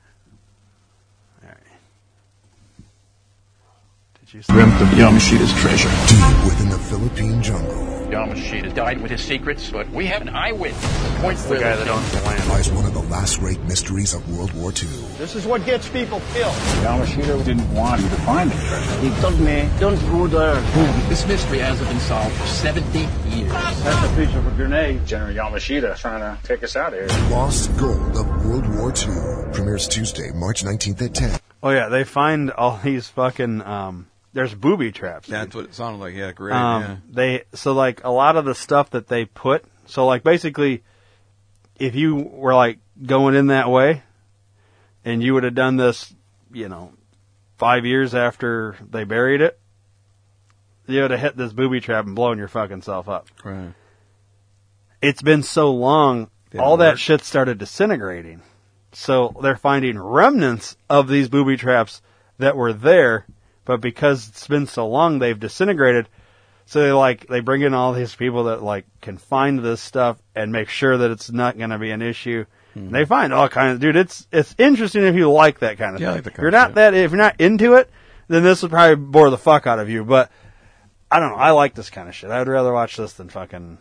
Did you see? dreamt of Yamashita's treasure. Deep within the Philippine jungle Yamashita died with his secrets, but we have an eyewitness. Points The guy that owns the land. lies one of the last great mysteries of World War II. This is what gets people killed. Yamashita didn't want you to find the treasure. He told me, don't go there. This mystery hasn't been solved for 70 years. That's a piece of a grenade. General Yamashita trying to take us out of here. Lost Gold of World War II premieres Tuesday, March 19th at 10. Oh yeah, they find all these fucking. um There's booby traps. That's what it sounded like. Yeah, great. um, yeah. They so like a lot of the stuff that they put. So like basically, if you were like going in that way, and you would have done this, you know, five years after they buried it, you would have hit this booby trap and blown your fucking self up. Right. it's been so long, Didn't all that shit started disintegrating. So they're finding remnants of these booby traps that were there, but because it's been so long, they've disintegrated. So they like they bring in all these people that like can find this stuff and make sure that it's not going to be an issue. Hmm. They find all kinds of dude. It's it's interesting if you like that kind of Yeah, I thing. like if you're not that if you're not into it, then this would probably bore the fuck out of you. But I don't know. I like this kind of shit. I'd rather watch this than fucking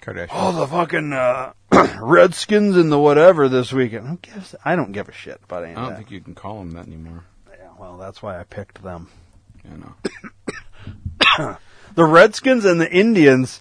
Kardashian. oh, the fucking uh, Redskins and the whatever this weekend. Who gives? I don't give a shit about any I don't think you can call them that anymore. Well, that's why I picked them. You know. The Redskins and the Indians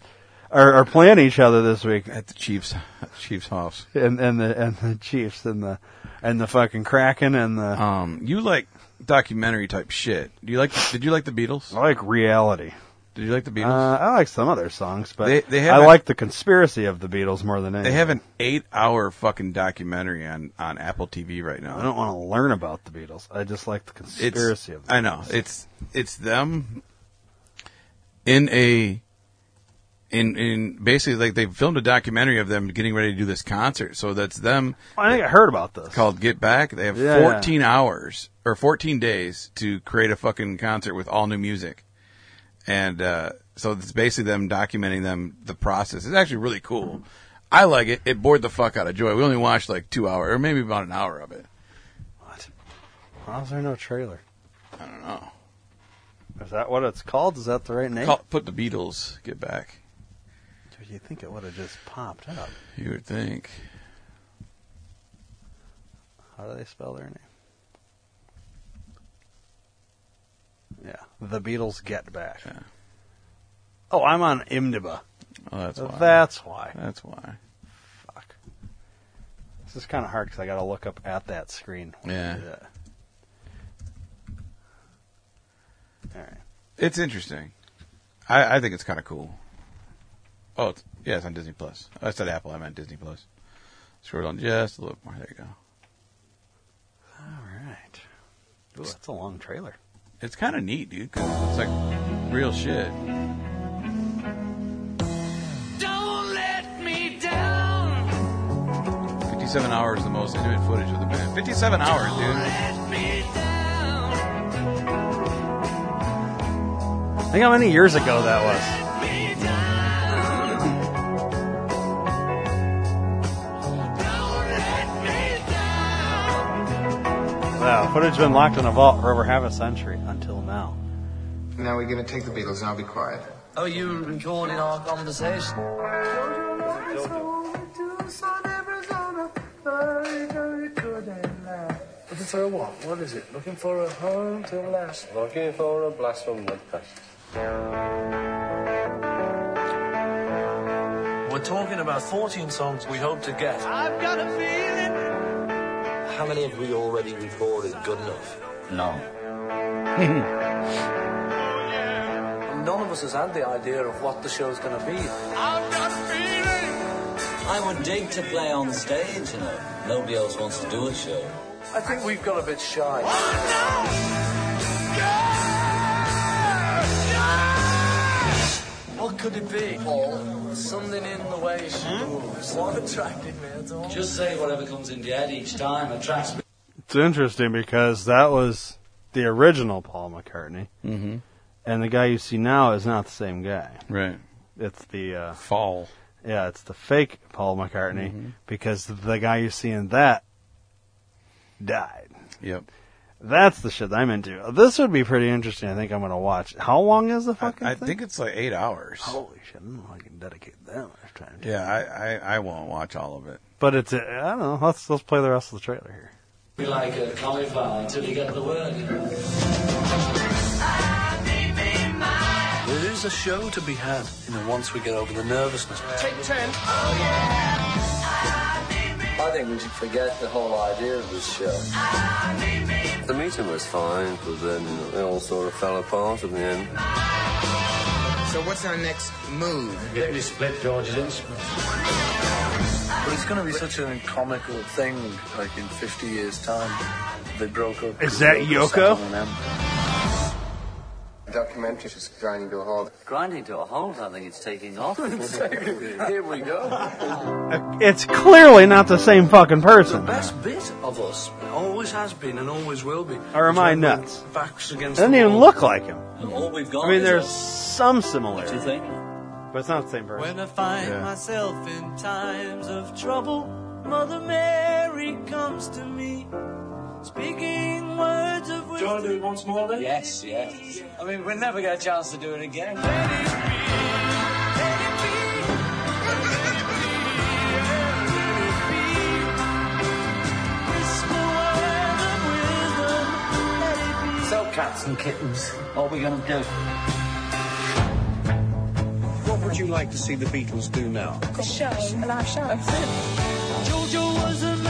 are, are playing each other this week, At the Chiefs Chiefs house. and and the and the Chiefs and the and the fucking Kraken and the Um, you like documentary type shit. Do you like? Did you like the Beatles? I like reality. Did you like the Uh, Beatles? I like some of their songs, but They- they I have a- like the conspiracy of the Beatles more than anything. they have an eight-hour fucking documentary on on Apple TV right now. I don't want to learn about the Beatles. I just like the it's conspiracy of the I know it's it's them in a in in basically like they filmed a documentary of them getting ready to do this concert. So that's them I think I heard about this. called Get Back. They have Yeah. 14 hours or 14 days to create a fucking concert with all new music. And uh, so it's basically them documenting them the process. It's actually really cool. I like it. It bored the fuck out of Joy. We only watched like two hours or maybe about an hour of it. What? How's there no trailer? I don't know. Is that what it's called? Is that the right name? Call, put the Beatles Get Back. Dude, you think it would have just popped up? You would think. How do they spell their name? Yeah, the Beatles Get Back. Yeah. Oh, I'm on IMDb. Oh, that's why. That's why. That's why. Fuck. This is kind of hard because I got to look up at that screen. Yeah. All right. It's interesting. I, I think it's kind of cool. Oh, it's, yeah, it's on Disney Plus. Oh, I said Apple. I meant Disney Plus. Scroll down just a little more. There you go. All right. Ooh, that's a long trailer. It's kind of neat, dude. 'cause it's like real shit. Don't let me down. 57 hours, the most intimate footage of the band. 57 hours, dude. Let me down. Think how many years ago that was. Wow, footage been locked in a vault for over half a century until now. Now we're going to take the Beatles and I'll be quiet. Oh, you recording our conversation? Looking for a what? What is it? Looking for a home to last. Looking for a blast from the past. We're talking about 14 songs we hope to get. I've got a feeling. How many have we already recorded good enough? None. None of us has had the idea of what the show's going to be. I've got a feeling. I would dig to play on stage, you know. Nobody else wants to do a show. I think we've got a bit shy. What could it be, Paul? Something in the way she moves. What attracted me at all? Just say whatever comes into your head each time attracts me. It's interesting because that was the original Paul McCartney, Mm-hmm. and the guy you see now is not the same guy. Right. It's the uh, Fall. yeah, it's the fake Paul McCartney Mhm. because the guy you see in that died. Yep. That's the shit I'm into. This would be pretty interesting. I think I'm gonna watch. How long is the I, fucking I thing? think it's like eight hours. Holy shit! I don't know if I can dedicate that much time. To Yeah, I, I, I won't watch all of it. But it's a, I don't know. Let's let's play the rest of the trailer here. Be like a cauliflower until you get the word, you know. There is a show to be had, you know, once we get over the nervousness. Take ten. Oh yeah. I think we should forget the whole idea of this show. The meeting was fine, but then it all sort of fell apart in the end. So what's our next move? Get me split George's instrument. But it's going to be such a comical thing, like in 50 years' time. They broke up. Is that Yoko? Documentary just grinding to a halt. Grinding to a halt, I think it's taking off. Here we go. It's clearly not the same fucking person. The best bit of us always has been and always will be. Or am I is when nuts? Backs against Doesn't even look like him. All we've got I mean, there's us. some What do you similarity, think? but it's not the same person. When I find Yeah. myself in times of trouble, Mother Mary comes to me, speaking words of Do you want to do it once more then? Yes, yes. I mean, we'll never get a chance to do it again. Whisper words of wisdom, let it be. cats and kittens. What are we going to do? What would you like to see the Beatles do now? A show, a live show. Jojo was a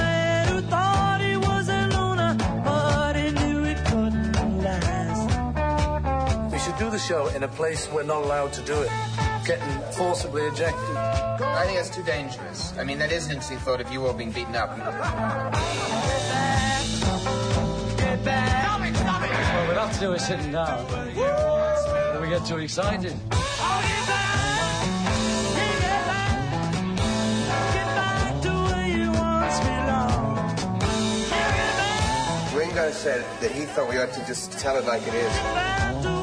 the show in a place we're not allowed to do it. Getting forcibly ejected. I think that's too dangerous. I mean, that is an interesting thought of you all being beaten up. What we're not to do is sitting down. Then we get too excited. Ringo said that he thought we ought to just tell it like it is.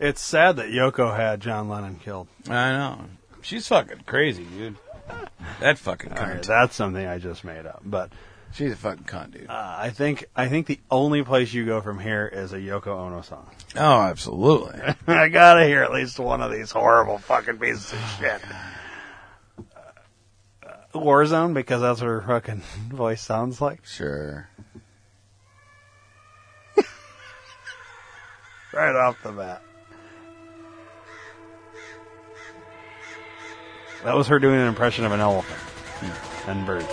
It's sad that Yoko had John Lennon killed. I know. She's fucking crazy, dude. That fucking All cunt. right, that's something I just made up. But She's a fucking cunt, dude. uh, I think I think the only place you go from here is a Yoko Ono song. Oh, absolutely. I gotta hear at least one of these horrible fucking pieces of shit. Uh, Warzone because that's what her fucking voice sounds like. Sure. Right off the bat. That was her doing an impression of an elephant and birds.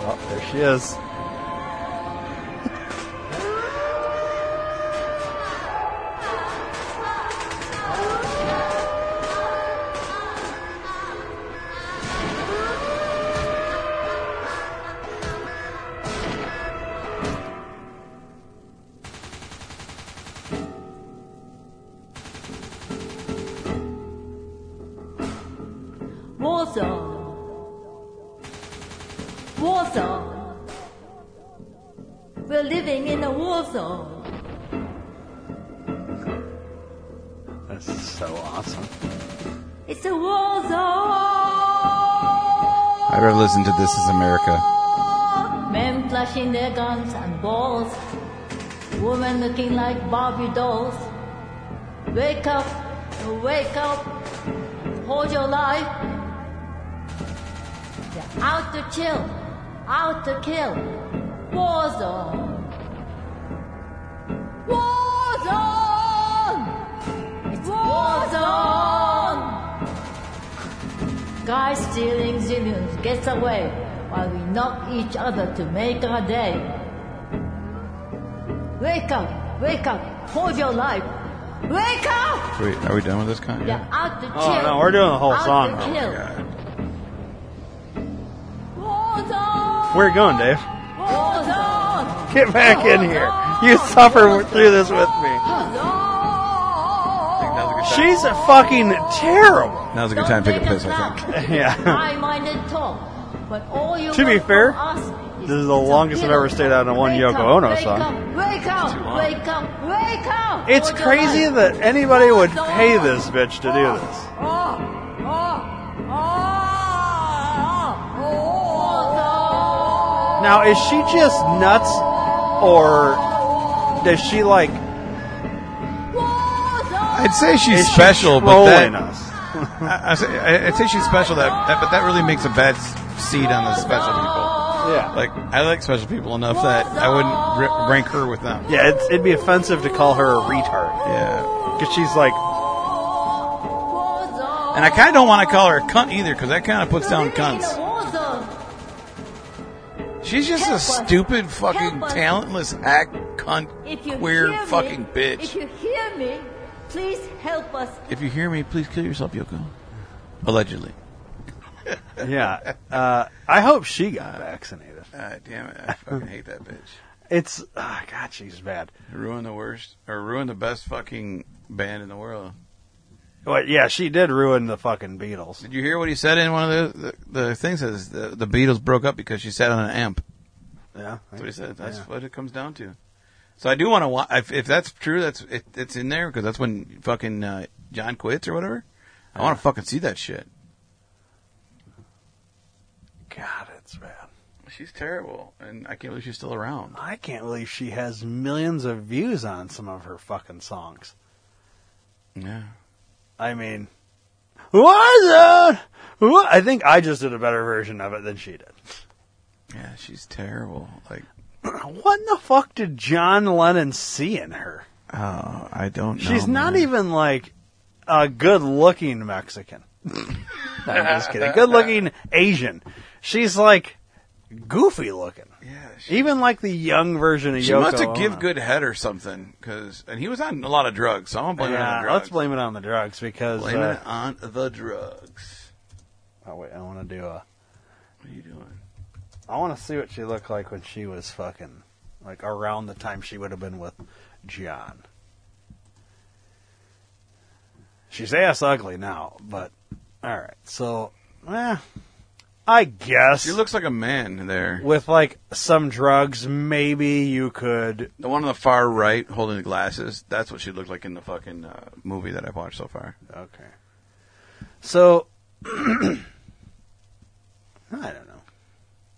Oh, there she is. Warzone. Warzone. We're living in a war zone. That's so awesome. It's a war zone. I'd rather listen to This Is America. Men flashing their guns and balls. Women looking like Barbie dolls. Wake up, wake up, hold your life. They're out to chill, out to kill. War zone. War zone! It's war zone! Guys stealing zillions gets away while we knock each other to make our day. Wake up, wake up, hold your life. Wake up! Wait, are we done with this cunt? They're out to oh, kill. Oh, no, we're doing the whole out song. To Oh, kill. War zone! Where you going, Dave? Get back in here. You suffer through this with me. She's a fucking terrible. Now's a good time to take a piss, I think. Yeah. High-minded talk, but all you To be fair, This is the longest I've ever stayed out on one Yoko Ono song. Wake up, wake up, wake up! It's crazy that anybody would pay this bitch to do this. Now, is she just nuts, or does she like? I'd say she's Is she special, but that, us? I, I say, I- I'd say she's special. That, that, but that really makes a bad seed on the special people. Yeah. Like I like special people enough that I wouldn't r- rank her with them. Yeah, it's, it'd be offensive to call her a retard. Yeah. Because she's like, And I kind of don't want to call her a cunt either, because that kind of puts down cunts. She's just a stupid, fucking, talentless hack, cunt, If you queer, hear me- fucking bitch. If you hear me, please help us. If you hear me, please kill yourself, Yoko. Allegedly. yeah. Uh, I hope she got vaccinated. Ah, damn it! I fucking hate that bitch. It's oh, God, she's bad. Ruin the worst, or ruin the best fucking band in the world. Well, yeah, she did ruin the fucking Beatles. Did you hear what he said in one of the the, the things? Says the, the Beatles broke up because she sat on an amp. Yeah, That's what he said. That's yeah. what it comes down to. So I do want to watch. If, if that's true, that's it, it's in there because that's when fucking uh, John quits or whatever. I want to fucking see that shit. God, it's bad. She's terrible, and I can't believe she's still around. I can't believe she has millions of views on some of her fucking songs. Yeah. I mean? What? I think I just did a better version of it than she did. Yeah, she's terrible. Like, what in the fuck did John Lennon see in her? oh, I don't know. She's not man. even like a good looking Mexican. I'm just kidding. Good looking Asian. She's like goofy looking. Yeah, Even like the young version of She Yoko must have give good head or something, cause and he was on a lot of drugs. So I'm gonna blame it on the drugs. let's blame it on the drugs because. Blame uh, it on the drugs. oh wait, I want to do a. What are you doing? I want to see what she looked like when she was fucking like around the time she would have been with John. She's ass ugly now, but all right. So, eh, I guess She looks like a man there. with like some drugs, maybe you could. The one on the far right holding the glasses. That's what she looked like in the fucking uh, movie that I've watched so far. Okay. So, I don't know.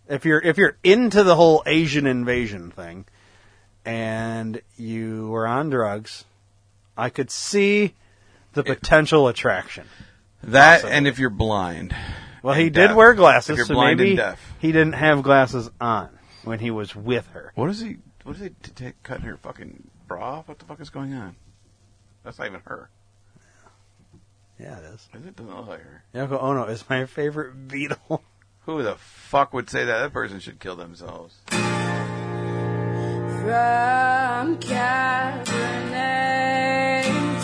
If you're if you're into the whole Asian invasion thing, and you were on drugs, I could see the potential attraction. That Possibly. and if you're blind. Well, he and did wear glasses, If you're so blind maybe and deaf. he didn't have glasses on when he was with her. What is he? What is he t- t- cutting her fucking bra off? What the fuck is going on? That's not even her. Yeah, it is. Is it? Doesn't look like her. Yoko Ono oh, is my favorite Beatle. Who the fuck would say that? That person should kill themselves. From Cabernet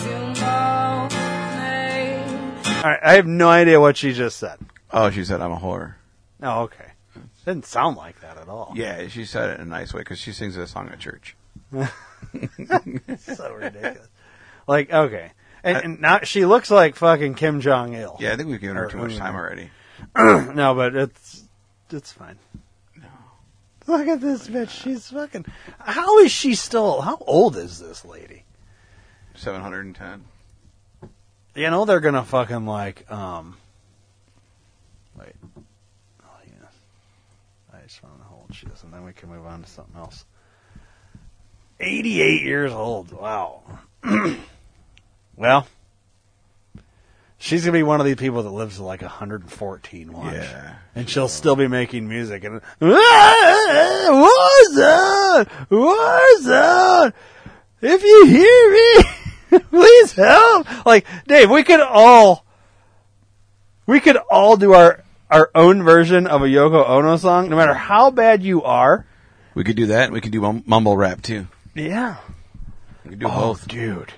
to Monet. All right, I have no idea what she just said. Oh, she said I'm a whore. Oh, okay. Didn't sound like that at all. Yeah, she said it in a nice way because she sings a song at church. so ridiculous. Like, okay. And, and now she looks like fucking Kim Jong Il. Yeah, I think we've given her Or too much time already. no, but it's it's fine. No. Look at this bitch. She's fucking. How is she still? How old is this lady? Seven hundred and ten. You know they're gonna fucking like um. Wait. Oh yeah. I just want to hold shit, and then we can move on to something else. Eighty-eight years old. Wow. well, she's gonna be one of these people that lives to like 114. Watch. Yeah. And she'll still be making music and "Ah, what's up? What's up? If you hear me, please help. Like Dave, we could all we could all do our our own version of a Yoko Ono song, no matter how bad you are. We could do that. We could do mum- mumble rap too. Yeah. We could do Oh, both. dude.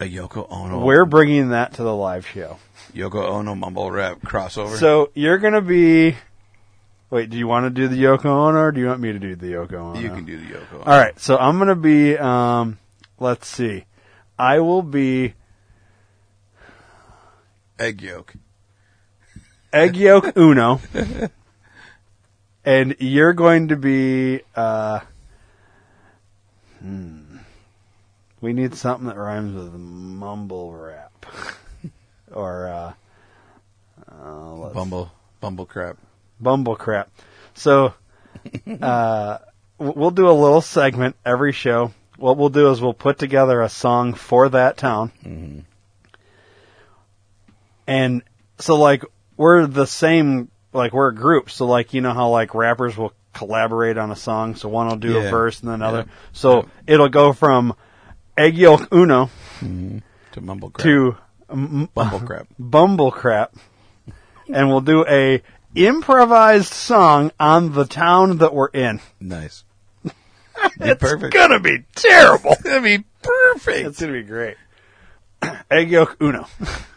A Yoko Ono. We're bringing that to the live show. Yoko Ono mumble rap crossover. So you're gonna be. Wait, do you want to do the Yoko Ono, or do you want me to do the Yoko Ono? you can do the Yoko. Ono. All right, so I'm gonna be. Um, let's see. I will be Egg yolk. Egg yolk Uno, and you're going to be. Uh, hmm. We need something that rhymes with mumble rap, or uh, uh, let's- Bumble. Bumble crap. Bumble crap. So, uh, we'll do a little segment every show. What we'll do is we'll put together a song for that town. Mm-hmm. And so like, we're the same, like we're a group. So like, you know how like rappers will collaborate on a song. So one will do Yeah. a verse and then another. Yeah. So it'll go from egg yolk uno To mumble crap. to um, Bumble crap. Bumble crap. and we'll do a improvised song on the town that we're in. Nice. it's perfect. gonna be terrible. It's gonna be perfect. It's gonna be great. Egg yolk uno.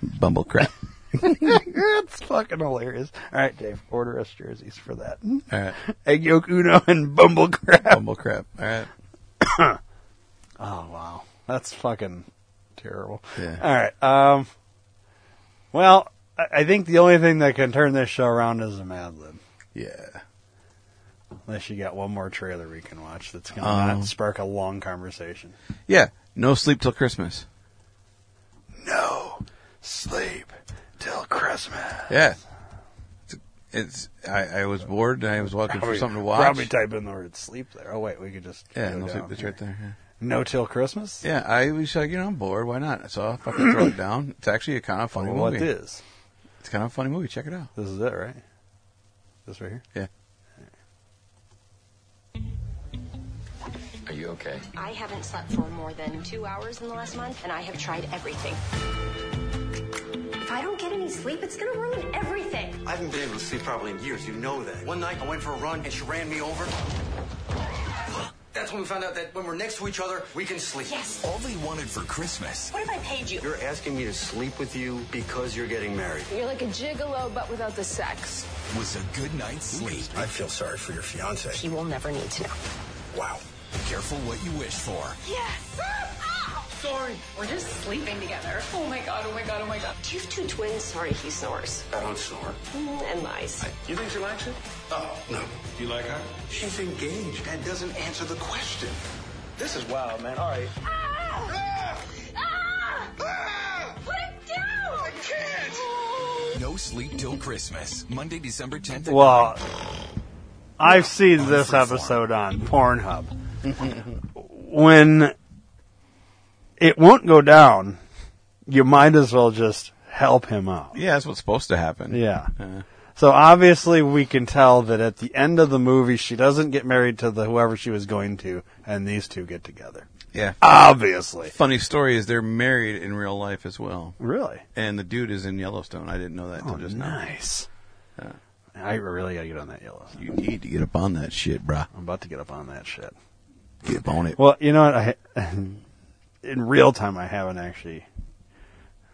Bumble crap. That's fucking hilarious. All right, Dave, order us jerseys for that. All right. Egg yolk uno and bumble crap. Bumble crap. All right. Oh wow, that's fucking terrible. Yeah. All right. Um. Well, I- I think the only thing that can turn this show around is a Mad Lib. Yeah. Unless you got one more trailer we can watch that's going to Um, not spark a long conversation. Yeah, no sleep till Christmas. No sleep till Christmas. Yeah. It's, it's I, I was bored. and I was looking for Probably- something to watch. Probably type in the word sleep there. Oh wait, we could just Yeah, go no down sleep. It's right there. Yeah. No till Christmas. Yeah, I was like, you know, I'm bored. Why not? So I fucking throw it down. It's actually a kind of funny Well, movie. it is. It's kind of a funny movie. Check it out. This is it, right? This right here. Yeah. Are you okay? I haven't slept for more than two hours in the last month, and I have tried everything. If I don't get any sleep, it's gonna ruin everything. I haven't been able to sleep probably in years. You know that. One night I went for a run and she ran me over. That's when we found out that when we're next to each other, we can sleep. Yes. All they wanted for Christmas. What if I paid you? You're asking me to sleep with you because you're getting married. You're like a gigolo, but without the sex. Was a good night's sleep. I feel sorry for your fiance. He will never need to know. Wow. Be careful what you wish for. Yes! Sorry. We're just sleeping together. Oh my god, oh my god, oh my god. Do you have two twins? Sorry, he snores. I don't snore. Mm, And lies. You think she likes it? Oh, no. Do you like her? She's engaged That doesn't answer the question. This is wild, man. All right. Ah! Ah! Ah! Put it down! I can't! Oh. No sleep till Christmas. Monday, December 10th. at Well, I've seen this episode on Pornhub. when it won't go down, you might as well just help him out. Yeah, that's what's supposed to happen. Yeah. Uh, So obviously we can tell that at the end of the movie she doesn't get married to the whoever she was going to and these two get together. yeah. Obviously. Funny story is they're married in real life as well. Really? And the dude is in Yellowstone. I didn't know that until Oh, just nice. now. I really got to get on that Yellowstone. You need to get up on that shit, bruh. I'm about to get up on that shit. Get up on it. Well, you know what? I in real time I haven't actually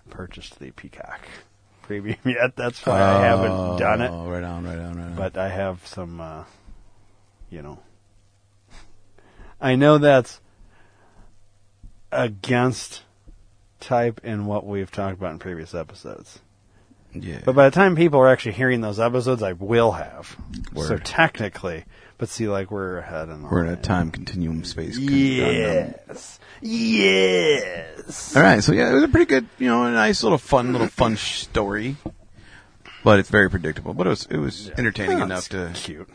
purchased the Peacock premium yet. That's why I haven't done it. Oh, right on, right on, right on. But I have some, uh, you know, I know that's against type in what we've talked about in previous episodes. yeah. But by the time people are actually hearing those episodes, I will have. So technically, but see, like we're ahead in the We're in a time continuum space. Yes. Yes. All right, so yeah, it was a pretty good, you know, a nice little fun, little fun story. But it's very predictable. But it was it was entertaining Oh, enough to cute.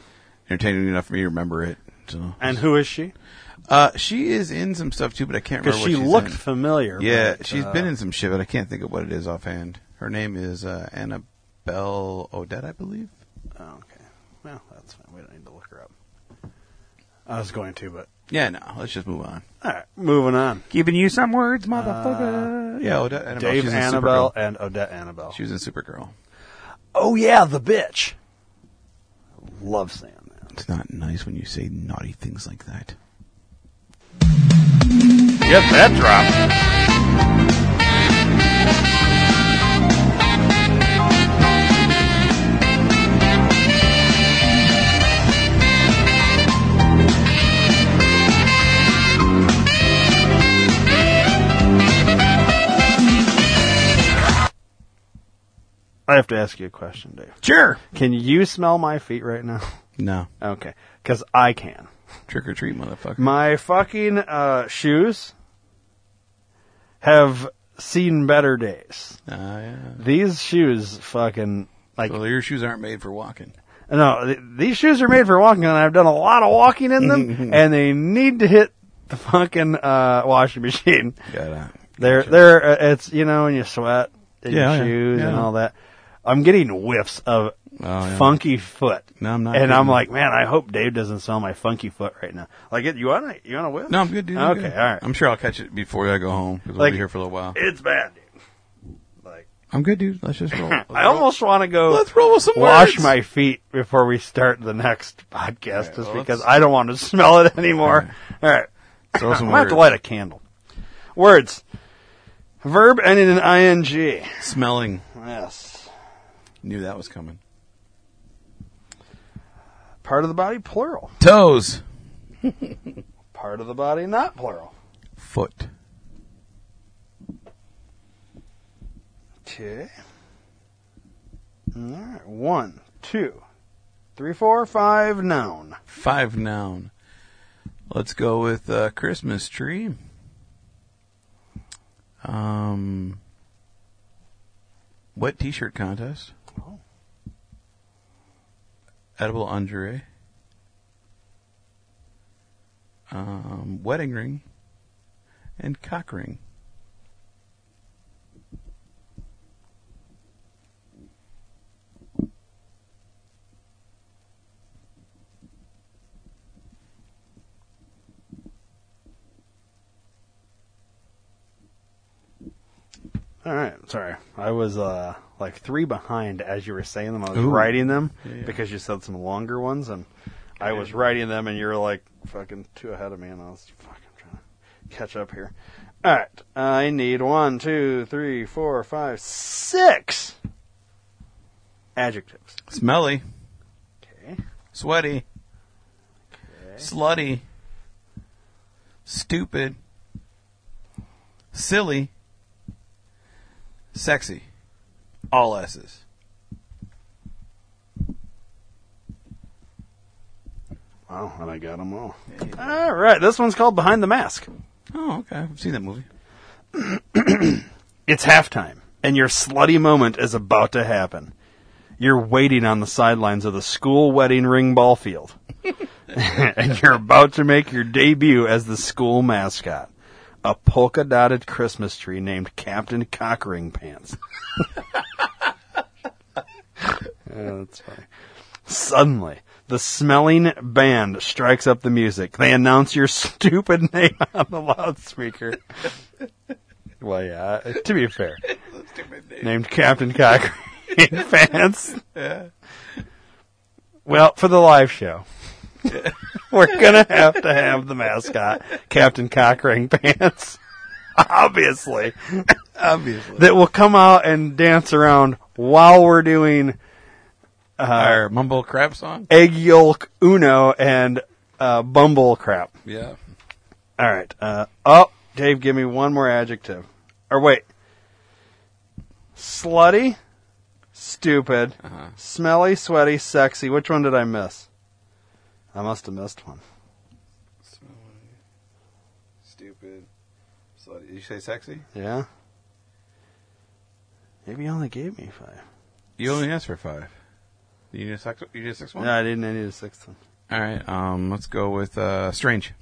entertaining enough for me to remember it. So And who is she? uh, she is in some stuff too, but I can't Because remember. she what she's looked in. familiar. Yeah, but, she's uh, been in some shit, but I can't think of what it is offhand. Her name is uh, Annable Odette, I believe. Oh, okay. Well, that's fine. We don't need to look her up. I was going to, but Yeah, no, let's just move on. all right. Moving on. Giving you some words, uh, motherfucker. yeah, Odette Annable. Dave She's in Annabelle Supergirl. and Odette Annable. She was in Supergirl. Oh yeah, the bitch. Love saying that. It's not nice when you say naughty things like that. Get that drop. I have to ask you a question, Dave. Sure. Can you smell my feet right now? No. Okay, because I can. Trick or treat, motherfucker. My fucking uh, shoes have seen better days. Ah, yeah. These shoes, fucking like So your shoes aren't made for walking. no, th- these shoes are made for walking, and I've done a lot of walking in them, and they need to hit the fucking uh, washing machine. Gotta. They're they're uh, it's you know when you sweat in Yeah, your yeah, shoes yeah. and all that. I'm getting whiffs of Oh, yeah. funky foot. No, I'm not And I'm like, man, I hope Dave doesn't smell my funky foot right now. Like, it, you want to you want to whiff? No, I'm good, dude. I'm Okay, good. all right. I'm sure I'll catch it before I go home because we'll Like- be here for a little while. It's bad, dude. Like, I'm good, dude. Let's just roll. Let's I roll. almost want to go. Let's roll with some wash words. my feet before we start the next podcast, just well, because I don't want to smell it anymore. All right, Throw some I'm gonna have to light a candle. Words. Verb ending in ing. Smelling. Yes. Knew that was coming. Part of the body plural. Toes. Part of the body not plural. Foot. Okay. All right. One, two, three, four, five, noun. Five noun. Let's go with uh, Christmas tree. Um, wet T-shirt contest. Edible lingerie. Um, wedding ring. And cock ring. All right, sorry. I was uh, like three behind as you were saying them. I was Ooh. writing them Yeah, yeah. because you said some longer ones, and I was writing them, and you were like fucking two ahead of me, and I was fucking trying to catch up here. All right, I need one, two, three, four, five, six adjectives. Smelly. Okay. Sweaty. Slutty. Stupid. Silly. Sexy. All S's. Wow, and I got them all. All right, this one's called Behind the Mask. Oh, okay. I've seen that movie. It's halftime, and your slutty moment is about to happen. You're waiting on the sidelines of the school wedding ring ball field. and you're about to make your debut as the school mascot. A polka dotted Christmas tree named Captain Cockring Pants. Yeah, that's funny. Suddenly, the smelling band strikes up the music. They announce your stupid name on the loudspeaker. well, yeah, to be fair. Named Captain Cockring Pants. Yeah. Well, for the live show, we're gonna have to have the mascot, Captain Cockring Pants. Obviously. Obviously. That will come out and dance around while we're doing uh, Our mumble crap song? egg yolk uno and uh, bumble crap. Yeah. All right. Uh, oh, Dave, give me one more adjective. Or wait. Slutty, stupid, smelly, sweaty, sexy. Which one did I miss? I must have missed one. Stupid. Slutty. Did you say sexy? Yeah. Maybe you only gave me five. You only asked for five. You need a six, you need a sixth one? No, I didn't. I need a sixth one. All right. Um, let's go with uh, strange.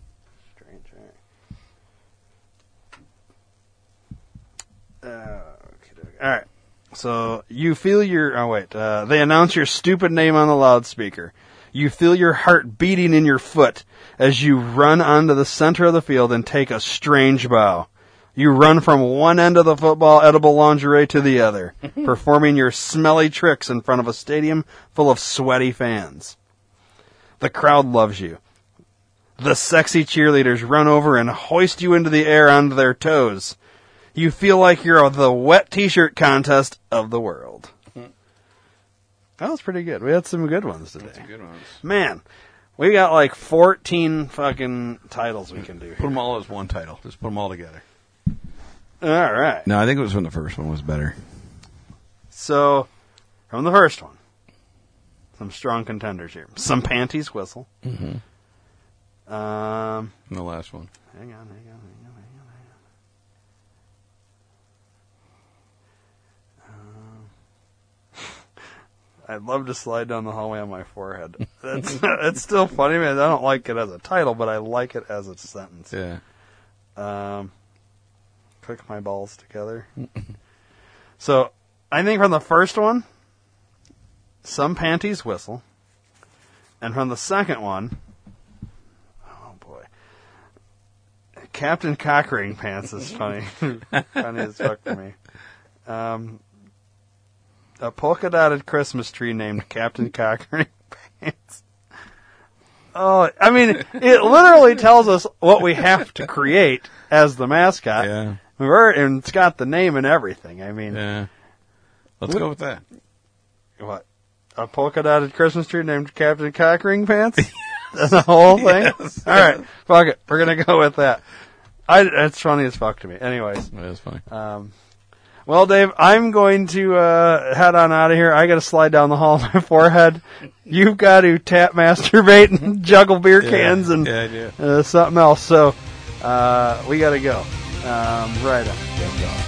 Strange. All right. Uh, okay, all right. So you feel your. Oh wait. Uh, they announce your stupid name on the loudspeaker. You feel your heart beating in your foot as you run onto the center of the field and take a strange bow. You run from one end of the football edible lingerie to the other, performing your smelly tricks in front of a stadium full of sweaty fans. The crowd loves you. The sexy cheerleaders run over and hoist you into the air onto their toes. You feel like you're the wet t-shirt contest of the world. That was pretty good. We had some good ones today. Good ones. Man, we got like 14 fucking titles we can do. Put them all as one title. Just put them all together. All right. No, I think it was when the first one was better. So, from the first one, some strong contenders here. Some panties whistle. Mm-hmm. Um, And the last one. hang on, hang on, hang on, hang on. Um, I'd love to slide down the hallway on my forehead. That's it's still funny, man. I don't like it as a title, but I like it as a sentence. Yeah. Um, click my balls together. so, I think from the first one, some panties whistle, and from the second one, oh boy, Captain Cockring Pants is funny, funny as fuck for me. Um, a polka dotted Christmas tree named Captain Cockring Pants. Oh, I mean, it literally tells us what we have to create as the mascot. Yeah. We're, and it's got the name and everything. I mean, Yeah. Let's go with that. what? A polka dotted Christmas tree named Captain Cockring Pants? the whole thing? Yes. All right, fuck it. We're gonna go with that. I, it's funny as fuck to me. Anyways, It is funny. um, Well, Dave, I'm going to uh, head on out of here. I got to slide down the hall of my forehead. You've got to tap, masturbate, and juggle beer Yeah. cans and Yeah, uh, something else. So uh, we got to go. Um, right on.